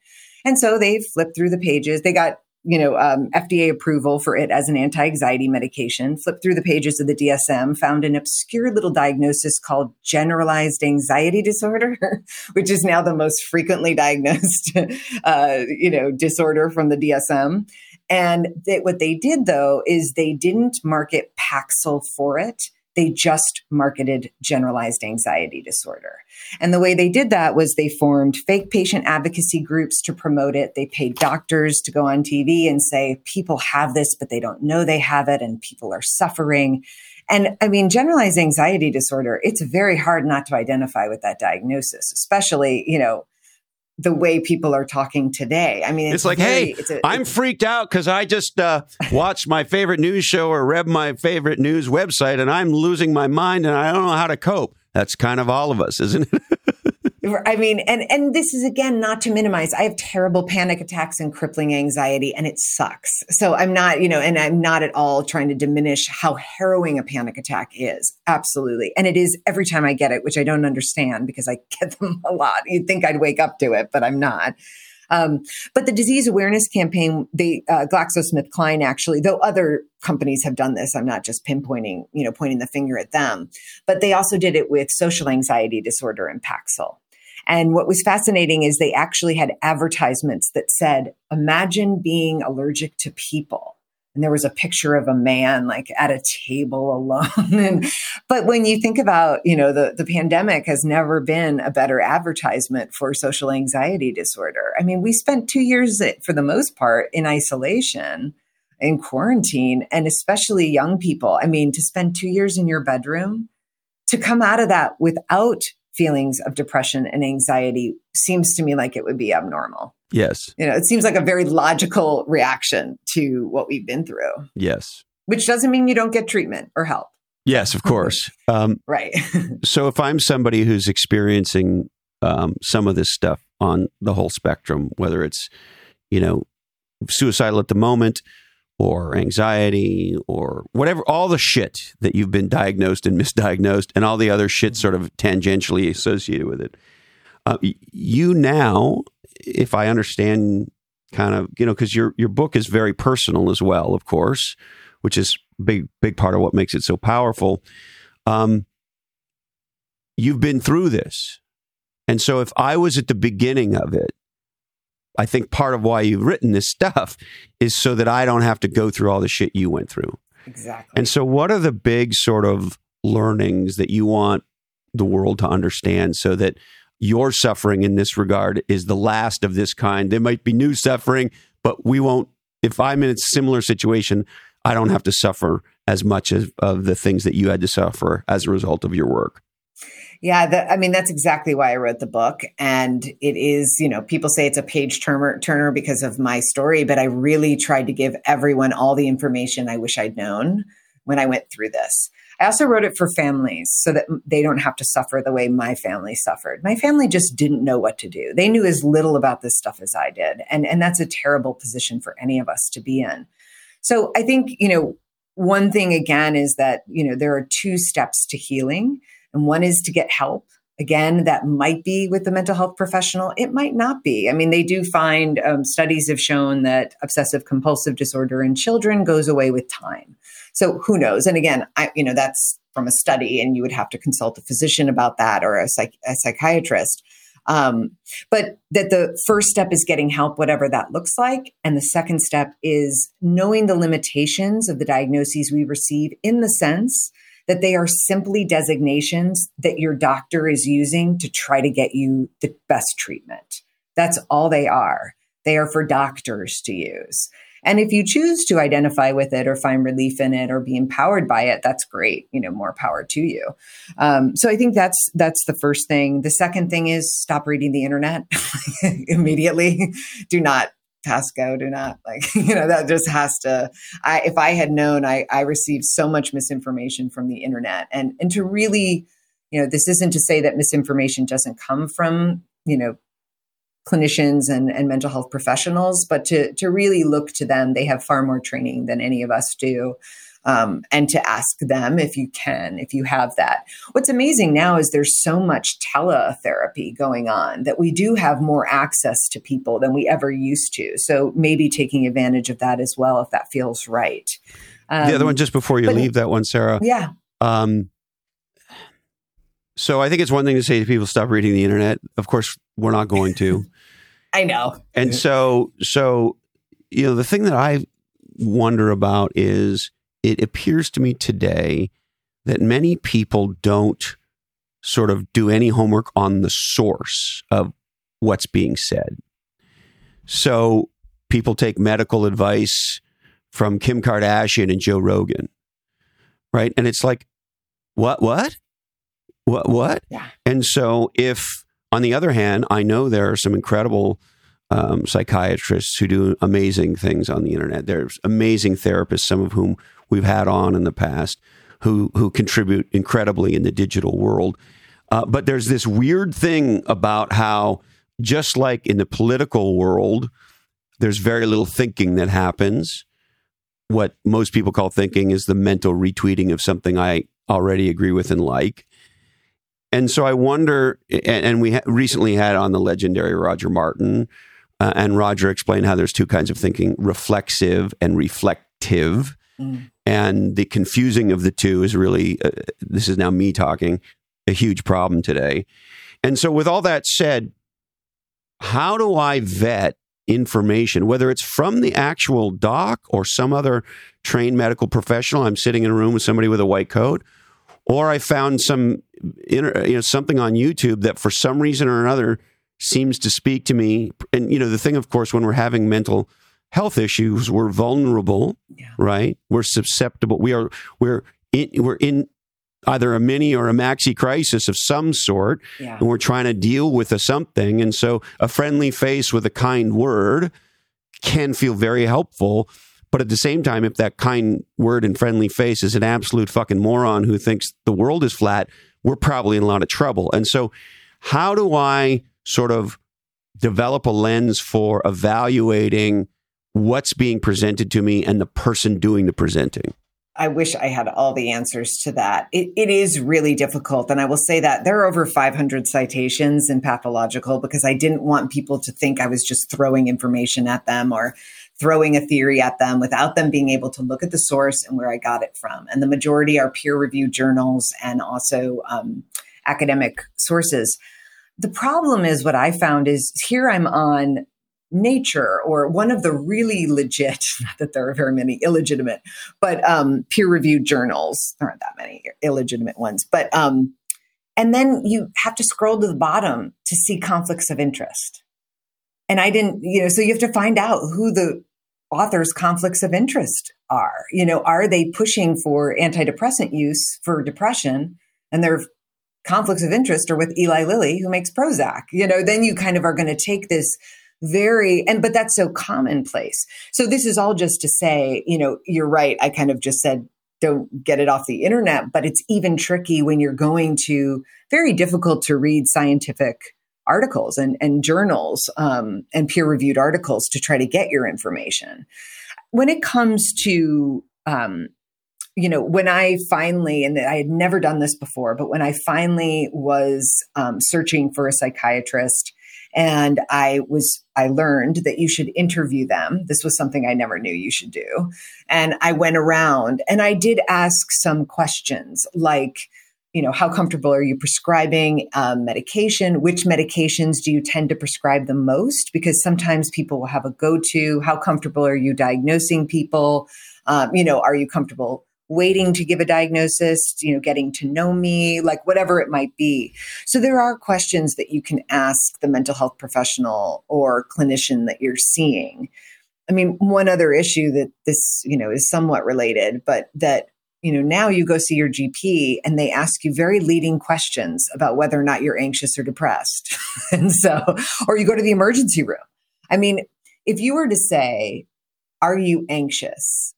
And so they flipped through the pages. They got you know, um, FDA approval for it as an anti-anxiety medication, flipped through the pages of the DSM, found an obscure little diagnosis called generalized anxiety disorder, which is now the most frequently diagnosed, uh, you know, disorder from the DSM. And they, what they did though is they didn't market Paxil for it they just marketed generalized anxiety disorder. And the way they did that was they formed fake patient advocacy groups to promote it. They paid doctors to go on TV and say, people have this, but they don't know they have it, and people are suffering. And I mean, generalized anxiety disorder, it's very hard not to identify with that diagnosis, especially, you know, the way people are talking today. I mean, it's, it's like, very, hey, it's a, I'm freaked out because I just uh, watched my favorite news show or read my favorite news website and I'm losing my mind and I don't know how to cope. That's kind of all of us, isn't it? I mean, and and this is again not to minimize. I have terrible panic attacks and crippling anxiety, and it sucks. So I'm not, you know, and I'm not at all trying to diminish how harrowing a panic attack is. Absolutely, and it is every time I get it, which I don't understand because I get them a lot. You'd think I'd wake up to it, but I'm not. Um, but the disease awareness campaign, they uh, GlaxoSmithKline actually, though other companies have done this, I'm not just pinpointing, you know, pointing the finger at them, but they also did it with social anxiety disorder and Paxil. And what was fascinating is they actually had advertisements that said, imagine being allergic to people. And there was a picture of a man like at a table alone. and, but when you think about, you know, the, the pandemic has never been a better advertisement for social anxiety disorder. I mean, we spent two years eh, for the most part in isolation in quarantine and especially young people. I mean, to spend two years in your bedroom, to come out of that without feelings of depression and anxiety seems to me like it would be abnormal. Yes. You know, it seems like a very logical reaction to what we've been through. Yes. Which doesn't mean you don't get treatment or help. Yes, of course. Um, right. so if I'm somebody who's experiencing um, some of this stuff on the whole spectrum, whether it's, you know, suicidal at the moment, or anxiety or whatever, all the shit that you've been diagnosed and misdiagnosed and all the other shit sort of tangentially associated with it. Uh, you now, if I understand kind of, you know, because your, your book is very personal as well, of course, which is big, big part of what makes it so powerful. Um, you've been through this. And so if I was at the beginning of it, I think part of why you've written this stuff is so that I don't have to go through all the shit you went through. Exactly. And so, what are the big sort of learnings that you want the world to understand so that your suffering in this regard is the last of this kind? There might be new suffering, but we won't if I'm in a similar situation, I don't have to suffer as much as, of the things that you had to suffer as a result of your work. Yeah, I mean that's exactly why I wrote the book, and it is you know people say it's a page turner turner because of my story, but I really tried to give everyone all the information I wish I'd known when I went through this. I also wrote it for families so that they don't have to suffer the way my family suffered. My family just didn't know what to do. They knew as little about this stuff as I did, and and that's a terrible position for any of us to be in. So I think you know one thing again is that you know there are two steps to healing and one is to get help. Again, that might be with the mental health professional. It might not be. I mean, they do find um, studies have shown that obsessive compulsive disorder in children goes away with time. So who knows? And again, I, you know, that's from a study, and you would have to consult a physician about that or a, psych- a psychiatrist. Um, but that the first step is getting help, whatever that looks like. And the second step is knowing the limitations of the diagnoses we receive in the sense that they are simply designations that your doctor is using to try to get you the best treatment. That's all they are. They are for doctors to use. And if you choose to identify with it or find relief in it or be empowered by it, that's great. You know, more power to you. Um, so I think that's that's the first thing. The second thing is stop reading the internet immediately. Do not pass go do not like you know that just has to i if i had known i i received so much misinformation from the internet. And and to really you know this isn't to say that misinformation doesn't come from you know clinicians and, and mental health professionals but to to really look to them they have far more training than any of us do um, and to ask them if you can, if you have that. What's amazing now is there's so much teletherapy going on that we do have more access to people than we ever used to. So maybe taking advantage of that as well if that feels right. Um, the other one, just before you but, leave that one, Sarah. Yeah. Um, so I think it's one thing to say to people stop reading the internet. Of course, we're not going to. I know. And so, so you know, the thing that I wonder about is it appears to me today that many people don't sort of do any homework on the source of what's being said. So people take medical advice from Kim Kardashian and Joe Rogan, right? And it's like, what, what, what, what? Yeah. And so if, on the other hand, I know there are some incredible um, psychiatrists who do amazing things on the internet. There's amazing therapists, some of whom we've had on in the past, who who contribute incredibly in the digital world. Uh, but there's this weird thing about how, just like in the political world, there's very little thinking that happens. What most people call thinking is the mental retweeting of something I already agree with and like. And so I wonder, and, and we ha- recently had on the legendary Roger Martin, uh, and Roger explained how there's two kinds of thinking reflexive and reflective. And the confusing of the two is really, uh, this is now me talking, a huge problem today. And so, with all that said, how do I vet information, whether it's from the actual doc or some other trained medical professional? I'm sitting in a room with somebody with a white coat, or I found some, you know, something on YouTube that for some reason or another seems to speak to me. And, you know, the thing, of course, when we're having mental health issues, we're vulnerable, yeah. right? We're susceptible. We are, we're in, we're in either a mini or a maxi crisis of some sort. Yeah. And we're trying to deal with a something. And so a friendly face with a kind word can feel very helpful. But at the same time, if that kind word and friendly face is an absolute fucking moron who thinks the world is flat, we're probably in a lot of trouble. And so, how do I sort of develop a lens for evaluating what's being presented to me and the person doing the presenting? I wish I had all the answers to that. It, it is really difficult. And I will say that there are over 500 citations in pathological because I didn't want people to think I was just throwing information at them or throwing a theory at them without them being able to look at the source and where I got it from. And the majority are peer reviewed journals and also um, academic sources the problem is what I found is here I'm on Nature or one of the really legit, not that there are very many illegitimate, but um, peer reviewed journals. There aren't that many illegitimate ones. But, um, and then you have to scroll to the bottom to see conflicts of interest. And I didn't, you know, so you have to find out who the authors' conflicts of interest are. You know, are they pushing for antidepressant use for depression and their conflicts of interest are with Eli Lilly, who makes Prozac? You know, then you kind of are going to take this very and but that's so commonplace so this is all just to say you know you're right i kind of just said don't get it off the internet but it's even tricky when you're going to very difficult to read scientific articles and, and journals um, and peer reviewed articles to try to get your information. When it comes to, um, you know, when I finally, and I had never done this before, but when I finally was um, searching for a psychiatrist and I was, I learned that you should interview them. This was something I never knew you should do. And I went around and I did ask some questions like, you know, how comfortable are you prescribing um, medication? Which medications do you tend to prescribe the most? Because sometimes people will have a go to. How comfortable are you diagnosing people? Um, you know, are you comfortable waiting to give a diagnosis, you know, getting to know me, like whatever it might be. So there are questions that you can ask the mental health professional or clinician that you're seeing. I mean, one other issue that this, you know, is somewhat related, but that you know, now you go see your GP and they ask you very leading questions about whether or not you're anxious or depressed. and so, or you go to the emergency room. I mean, if you were to say, Are you anxious?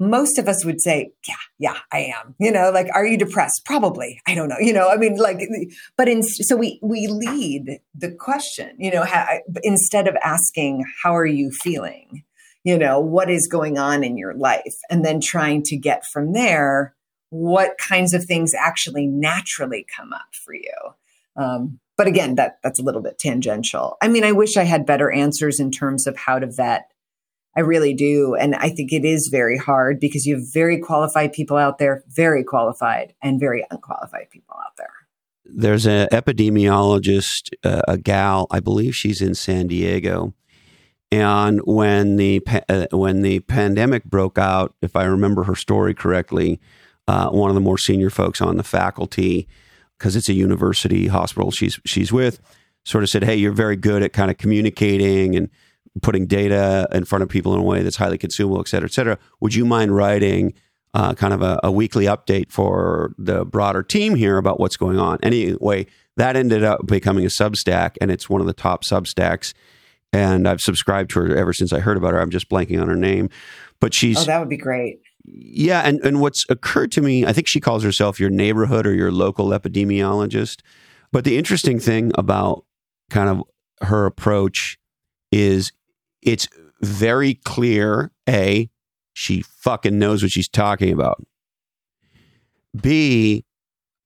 Most of us would say, Yeah, yeah, I am. You know, like, Are you depressed? Probably. I don't know. You know, I mean, like, but in, so we, we lead the question, you know, instead of asking, How are you feeling? you know, what is going on in your life, and then trying to get from there what kinds of things actually naturally come up for you. Um, but again, that that's a little bit tangential. I mean, I wish I had better answers in terms of how to vet. I really do, and I think it is very hard because you have very qualified people out there, very qualified, and very unqualified people out there. There's an epidemiologist, uh, a gal, I believe she's in San Diego, and when the uh, when the pandemic broke out, if I remember her story correctly, uh, one of the more senior folks on the faculty, because it's a university hospital she's she's with, sort of said, "Hey, you're very good at kind of communicating and putting data in front of people in a way that's highly consumable, et cetera, et cetera. Would you mind writing?" Uh, kind of a, a, weekly update for the broader team here about what's going on. Anyway, that ended up becoming a Substack, and it's one of the top Substacks and I've subscribed to her ever since I heard about her. I'm just blanking on her name, but she's oh, that would be great. Yeah, and and what's occurred to me, I think she calls herself your neighborhood or your local epidemiologist. But the interesting thing about kind of her approach is it's very clear. A, she fucking knows what she's talking about. B,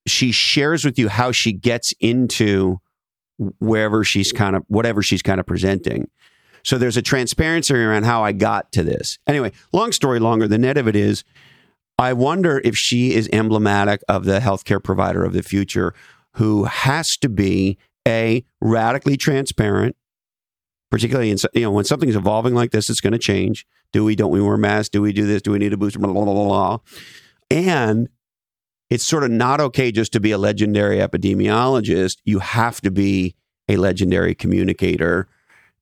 she shares with you how she gets into wherever she's kind of whatever she's kind of presenting. So there's a transparency around how I got to this. Anyway, long story longer, the net of it is I wonder if she is emblematic of the healthcare provider of the future who has to be a radically transparent, particularly in you know when something's evolving like this, it's going to change. Do we? Don't we wear masks? Do we do this? Do we need a booster? Blah blah blah blah. And it's sort of not okay just to be a legendary epidemiologist. You have to be a legendary communicator.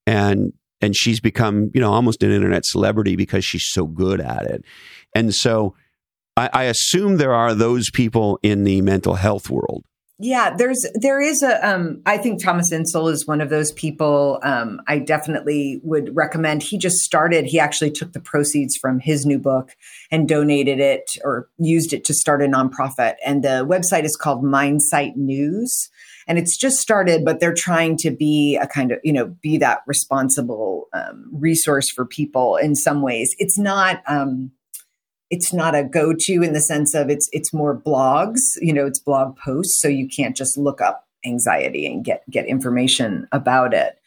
And and she's become, you know, almost an internet celebrity because she's so good at it. And so I, I assume there are those people in the mental health world yeah, there's there is a um I think Thomas Insel is one of those people um I definitely would recommend. He just started, he actually took the proceeds from his new book and donated it or used it to start a nonprofit and the website is called Mindsite News and it's just started but they're trying to be a kind of, you know, be that responsible um, resource for people in some ways. It's not um it's not a go-to in the sense of it's it's more blogs you know it's blog posts so you can't just look up anxiety and get get information about it.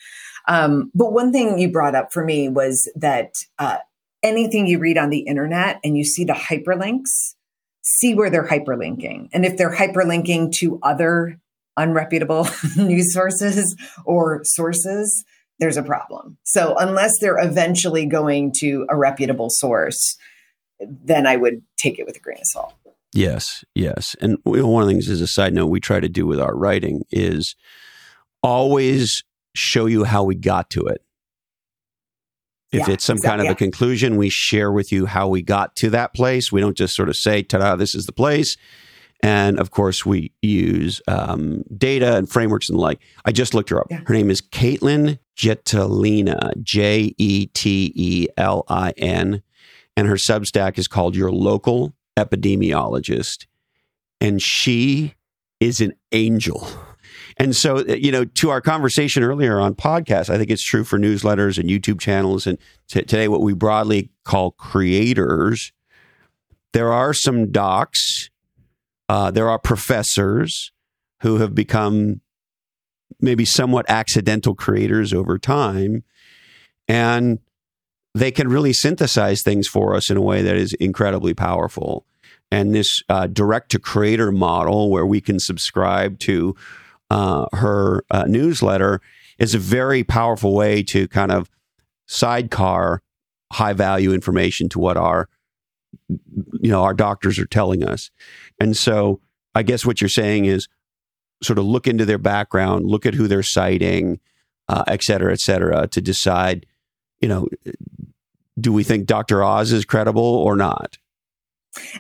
Um, but one thing you brought up for me was that uh, anything you read on the internet and you see the hyperlinks see where they're hyperlinking. And if they're hyperlinking to other unreputable news sources or sources there's a problem. So unless they're eventually going to a reputable source then I would take it with a grain of salt. Yes, yes. And one of the things, as a side note, we try to do with our writing is always show you how we got to it. If Yeah, it's some exact- kind of yeah. a conclusion, we share with you how we got to that place. We don't just sort of say, ta da, this is the place. And of course, we use um, data and frameworks and the like. I just looked her up. Yeah. Her name is Katelyn Jetelina, J E T E L I N. And her Substack is called Your Local Epidemiologist. And she is an angel. And so, you know, to our conversation earlier on podcasts, I think it's true for newsletters and YouTube channels. And t- today, what we broadly call creators. There are some docs, uh, there are professors who have become maybe somewhat accidental creators over time. And they can really synthesize things for us in a way that is incredibly powerful. And this uh, direct to creator model, where we can subscribe to uh, her uh, newsletter, is a very powerful way to kind of sidecar high value information to what our you know our doctors are telling us. And so, I guess what you're saying is sort of look into their background, look at who they're citing, uh, et cetera, et cetera, to decide, you know, do we think Dr. Oz is credible or not?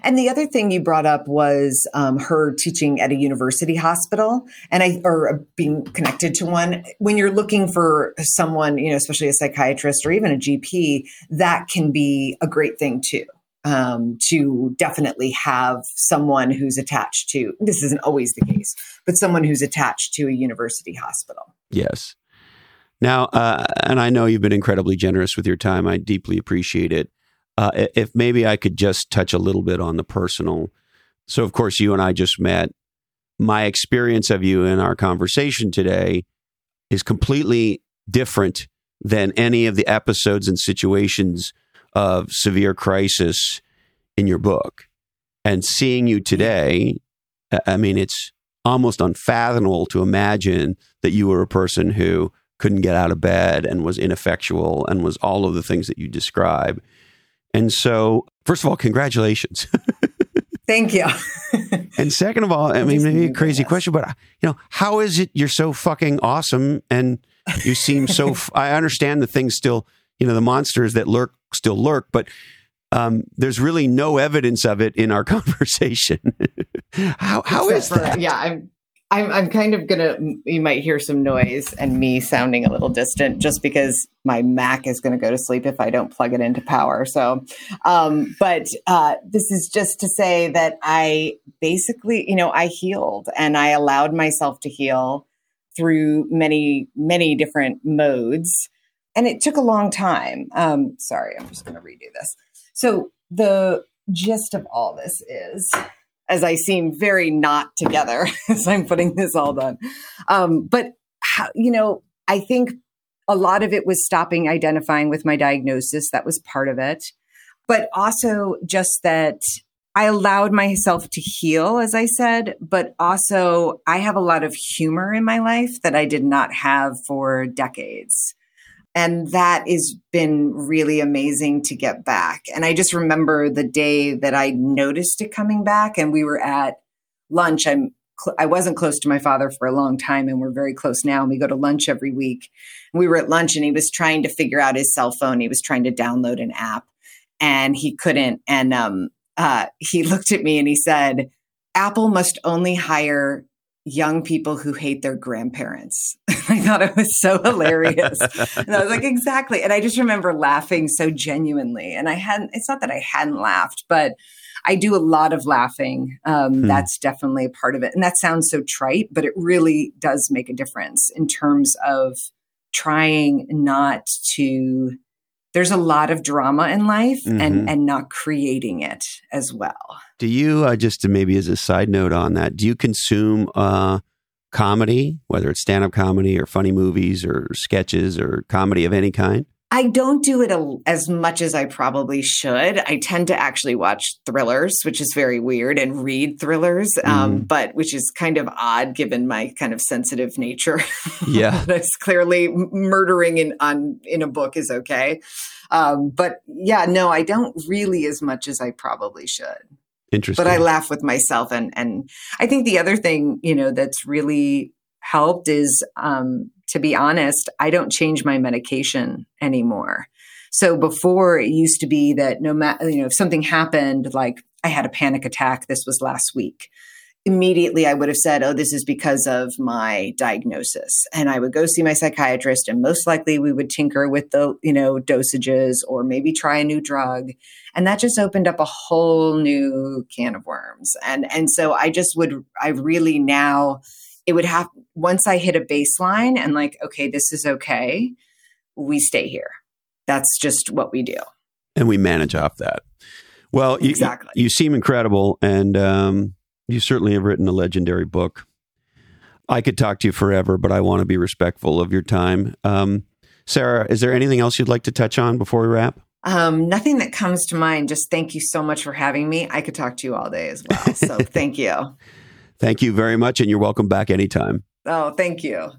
And the other thing you brought up was um, her teaching at a university hospital, and I or being connected to one. When you're looking for someone, you know, especially a psychiatrist or even a GP, that can be a great thing too. Um, to definitely have someone who's attached to this isn't always the case, but someone who's attached to a university hospital. Yes. Now, uh, and I know you've been incredibly generous with your time. I deeply appreciate it. Uh, if maybe I could just touch a little bit on the personal. So, of course, you and I just met. My experience of you in our conversation today is completely different than any of the episodes and situations of severe crisis in your book. And seeing you today, I- I mean, it's almost unfathomable to imagine that you were a person who couldn't get out of bed and was ineffectual and was all of the things that you describe. And so, first of all, congratulations. Thank you. and second of all, I mean, maybe a crazy question, but you know, how is it you're so fucking awesome and you seem so? f- I understand the things still, you know, the monsters that lurk still lurk, but um, there's really no evidence of it in our conversation. how how is for- that? Yeah, I'm. I'm, I'm kind of gonna. You might hear some noise and me sounding a little distant, just because my Mac is gonna go to sleep if I don't plug it into power. So, um, but uh, this is just to say that I basically, you know, I healed and I allowed myself to heal through many, many different modes, and it took a long time. Um, sorry, I'm just gonna redo this. So the gist of all this is as I seem very not together as I'm putting this all done. Um, but how, you know, I think a lot of it was stopping identifying with my diagnosis. That was part of it. But also just that I allowed myself to heal, as I said, but also I have a lot of humor in my life that I did not have for decades. And that has been really amazing to get back. And I just remember the day that I noticed it coming back, and we were at lunch. I'm cl- I wasn't close to my father for a long time, and we're very close now. And we go to lunch every week. We were at lunch, and he was trying to figure out his cell phone. He was trying to download an app, and he couldn't. And um, uh, he looked at me and he said, "Apple must only hire young people who hate their grandparents." I thought it was so hilarious. and I was like, exactly. And I just remember laughing so genuinely. And I hadn't, it's not that I hadn't laughed, but I do a lot of laughing. Um, Hmm. That's definitely a part of it. And that sounds so trite, but it really does make a difference in terms of trying not to. There's a lot of drama in life Mhm. and, and not creating it as well. Do you uh, just maybe as a side note on that? Do you consume uh, comedy, whether it's stand-up comedy or funny movies or sketches or comedy of any kind? I don't do it a, as much as I probably should. I tend to actually watch thrillers, which is very weird, and read thrillers, um, but which is kind of odd given my kind of sensitive nature. Yeah. That's clearly murdering in on in a book is okay. Um, but yeah, no, I don't really as much as I probably should Interesting. but I laugh with myself. And and I think the other thing you know that's really helped is, um, to be honest, I don't change my medication anymore. So before it used to be that no matter, you know, if something happened, like I had a panic attack, this was last week immediately I would have said, oh, this is because of my diagnosis. And I would go see my psychiatrist and most likely we would tinker with the, you know, dosages or maybe try a new drug. And that just opened up a whole new can of worms. And, and so I just would, I really now, it would have, once I hit a baseline and like, okay, this is okay, we stay here. That's just what we do. And we manage off that. Well, exactly. You, you seem incredible. And, um, you certainly have written a legendary book. I could talk to you forever, but I want to be respectful of your time. Um, Sarah, is there anything else you'd like to touch on before we wrap? Um, nothing that comes to mind. Just thank you so much for having me. I could talk to you all day as well. So thank you. Thank you very much, and you're welcome back anytime. Oh, thank you.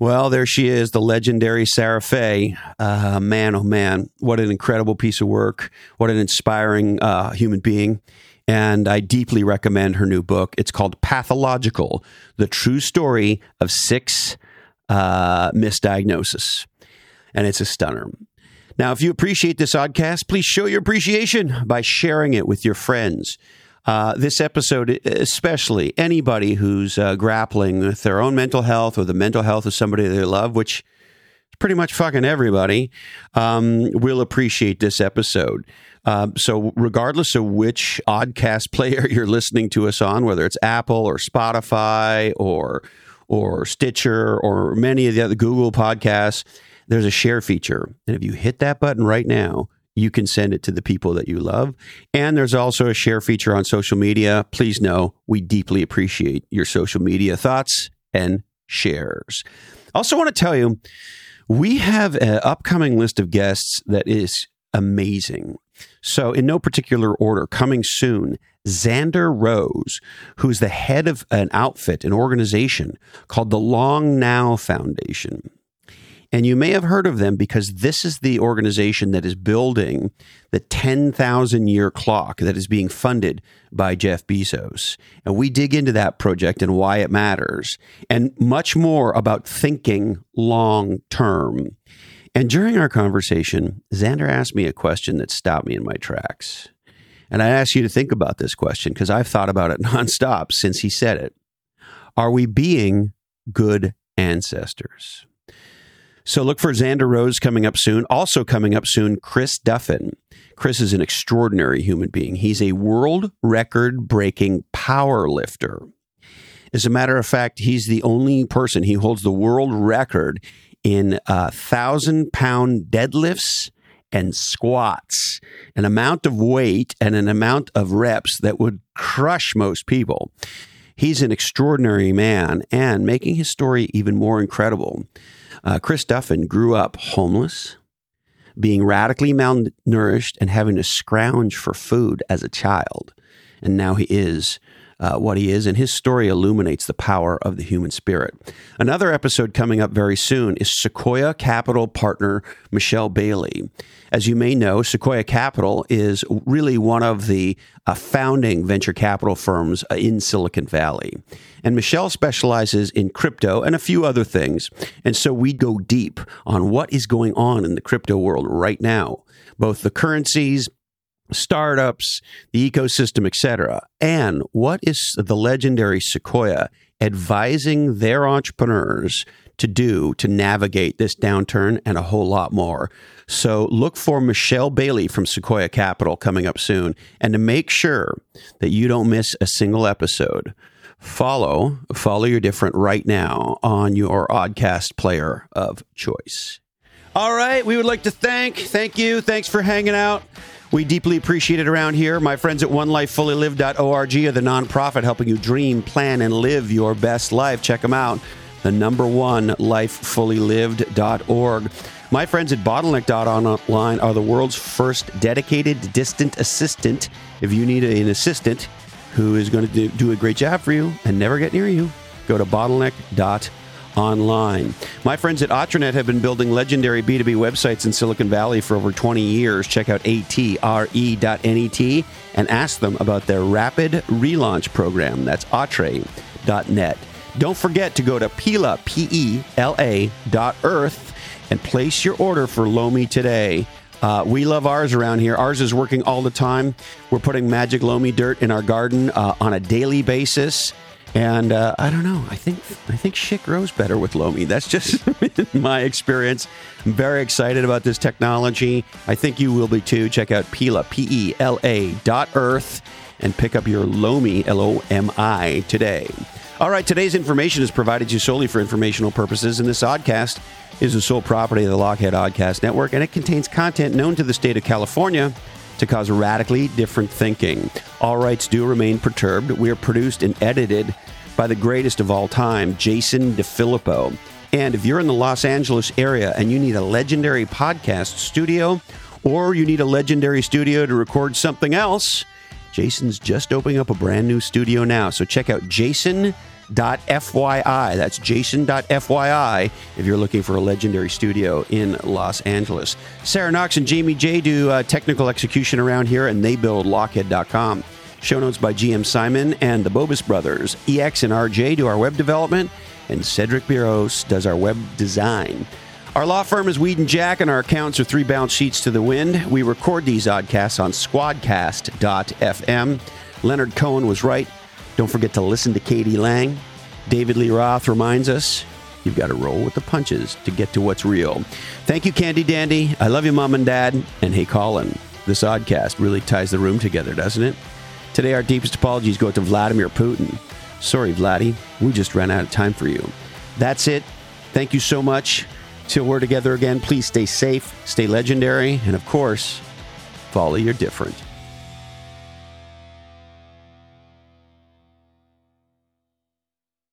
Well, there she is, the legendary Sarah Fay. Uh, man, oh man, what an incredible piece of work. What an inspiring uh, human being. And I deeply recommend her new book. It's called Pathological The True Story of Six uh, Misdiagnosis. And it's a stunner. Now, if you appreciate this oddcast, please show your appreciation by sharing it with your friends. Uh, this episode, especially anybody who's uh, grappling with their own mental health or the mental health of somebody they love, which is pretty much fucking everybody, um, will appreciate this episode. Um, so, regardless of which Oddcast player you're listening to us on, whether it's Apple or Spotify or or Stitcher or many of the other Google podcasts, there's a share feature, and if you hit that button right now, you can send it to the people that you love. And there's also a share feature on social media. Please know we deeply appreciate your social media thoughts and shares. Also, want to tell you, we have an upcoming list of guests that is amazing. So, in no particular order, coming soon, Xander Rose, who's the head of an outfit, an organization called the Long Now Foundation. And you may have heard of them because this is the organization that is building the 10,000 year clock that is being funded by Jeff Bezos. And we dig into that project and why it matters and much more about thinking long term. And during our conversation, Xander asked me a question that stopped me in my tracks. And I asked you to think about this question because I've thought about it nonstop since he said it. Are we being good ancestors? So look for Xander Rose coming up soon. Also coming up soon, Chris Duffin. Chris is an extraordinary human being. He's a world record breaking power lifter. As a matter of fact, he's the only person, he holds the world record in uh, thousand pound deadlifts and squats, an amount of weight and an amount of reps that would crush most people. He's an extraordinary man and making his story even more incredible. Uh, Chris Duffin grew up homeless, being radically malnourished, and having to scrounge for food as a child. And now he is uh, what he is, and his story illuminates the power of the human spirit. Another episode coming up very soon is Sequoia Capital partner Michelle Bailey. As you may know, Sequoia Capital is really one of the uh, founding venture capital firms uh, in Silicon Valley. And Michelle specializes in crypto and a few other things. And so we go deep on what is going on in the crypto world right now, both the currencies startups, the ecosystem, etc. And what is the legendary Sequoia advising their entrepreneurs to do to navigate this downturn and a whole lot more. So look for Michelle Bailey from Sequoia Capital coming up soon. And to make sure that you don't miss a single episode, follow follow your different right now on your oddcast player of choice. All right, we would like to thank thank you. Thanks for hanging out. We deeply appreciate it around here. My friends at onelifefullylived.org are the nonprofit helping you dream, plan, and live your best life. Check them out. The number one, lifefullylived.org. My friends at bottleneck.online are the world's first dedicated distant assistant. If you need an assistant who is going to do a great job for you and never get near you, go to bottleneck.online online. My friends at Atranet have been building legendary B2B websites in Silicon Valley for over 20 years. Check out atre.net and ask them about their rapid relaunch program. That's atre.net. Don't forget to go to Pela, P E L A dot earth and place your order for Lomi today. Uh, we love ours around here. Ours is working all the time. We're putting magic loamy dirt in our garden uh, on a daily basis. And uh, I don't know. I think I think shit grows better with Lomi. That's just my experience. I'm very excited about this technology. I think you will be too. Check out Pela P E L A dot Earth and pick up your Lomi L O M I today. All right, today's information is provided to you solely for informational purposes, and this oddcast is the sole property of the Lochhead Oddcast Network, and it contains content known to the state of California to cause radically different thinking. All rights do remain perturbed. We are produced and edited by the greatest of all time, Jason DeFilippo. And if you're in the Los Angeles area and you need a legendary podcast studio, or you need a legendary studio to record something else, Jason's just opening up a brand new studio now. So check out Jason jason.fyi. That's jason.fyi if you're looking for a legendary studio in Los Angeles. Sarah Knox and Jamie J do uh, technical execution around here, and they build lochhead.com. Show notes by GM Simon and the Bobus brothers. EX and RJ do our web development, and Cedric Biros does our web design. Our law firm is Weed and Jack, and our accounts are three balance sheets to the wind. We record these oddcasts on squadcast.fm. Leonard Cohen was right. Don't forget to listen to k.d. lang. David Lee Roth reminds us you've got to roll with the punches to get to what's real. Thank you, Candy Dandy. I love you, Mom and Dad. And hey, Colin, this oddcast really ties the room together, doesn't it? Today, our deepest apologies go to Vladimir Putin. Sorry, Vladdy, we just ran out of time for you. That's it. Thank you so much. Till we're together again, please stay safe, stay legendary, and of course, follow your different.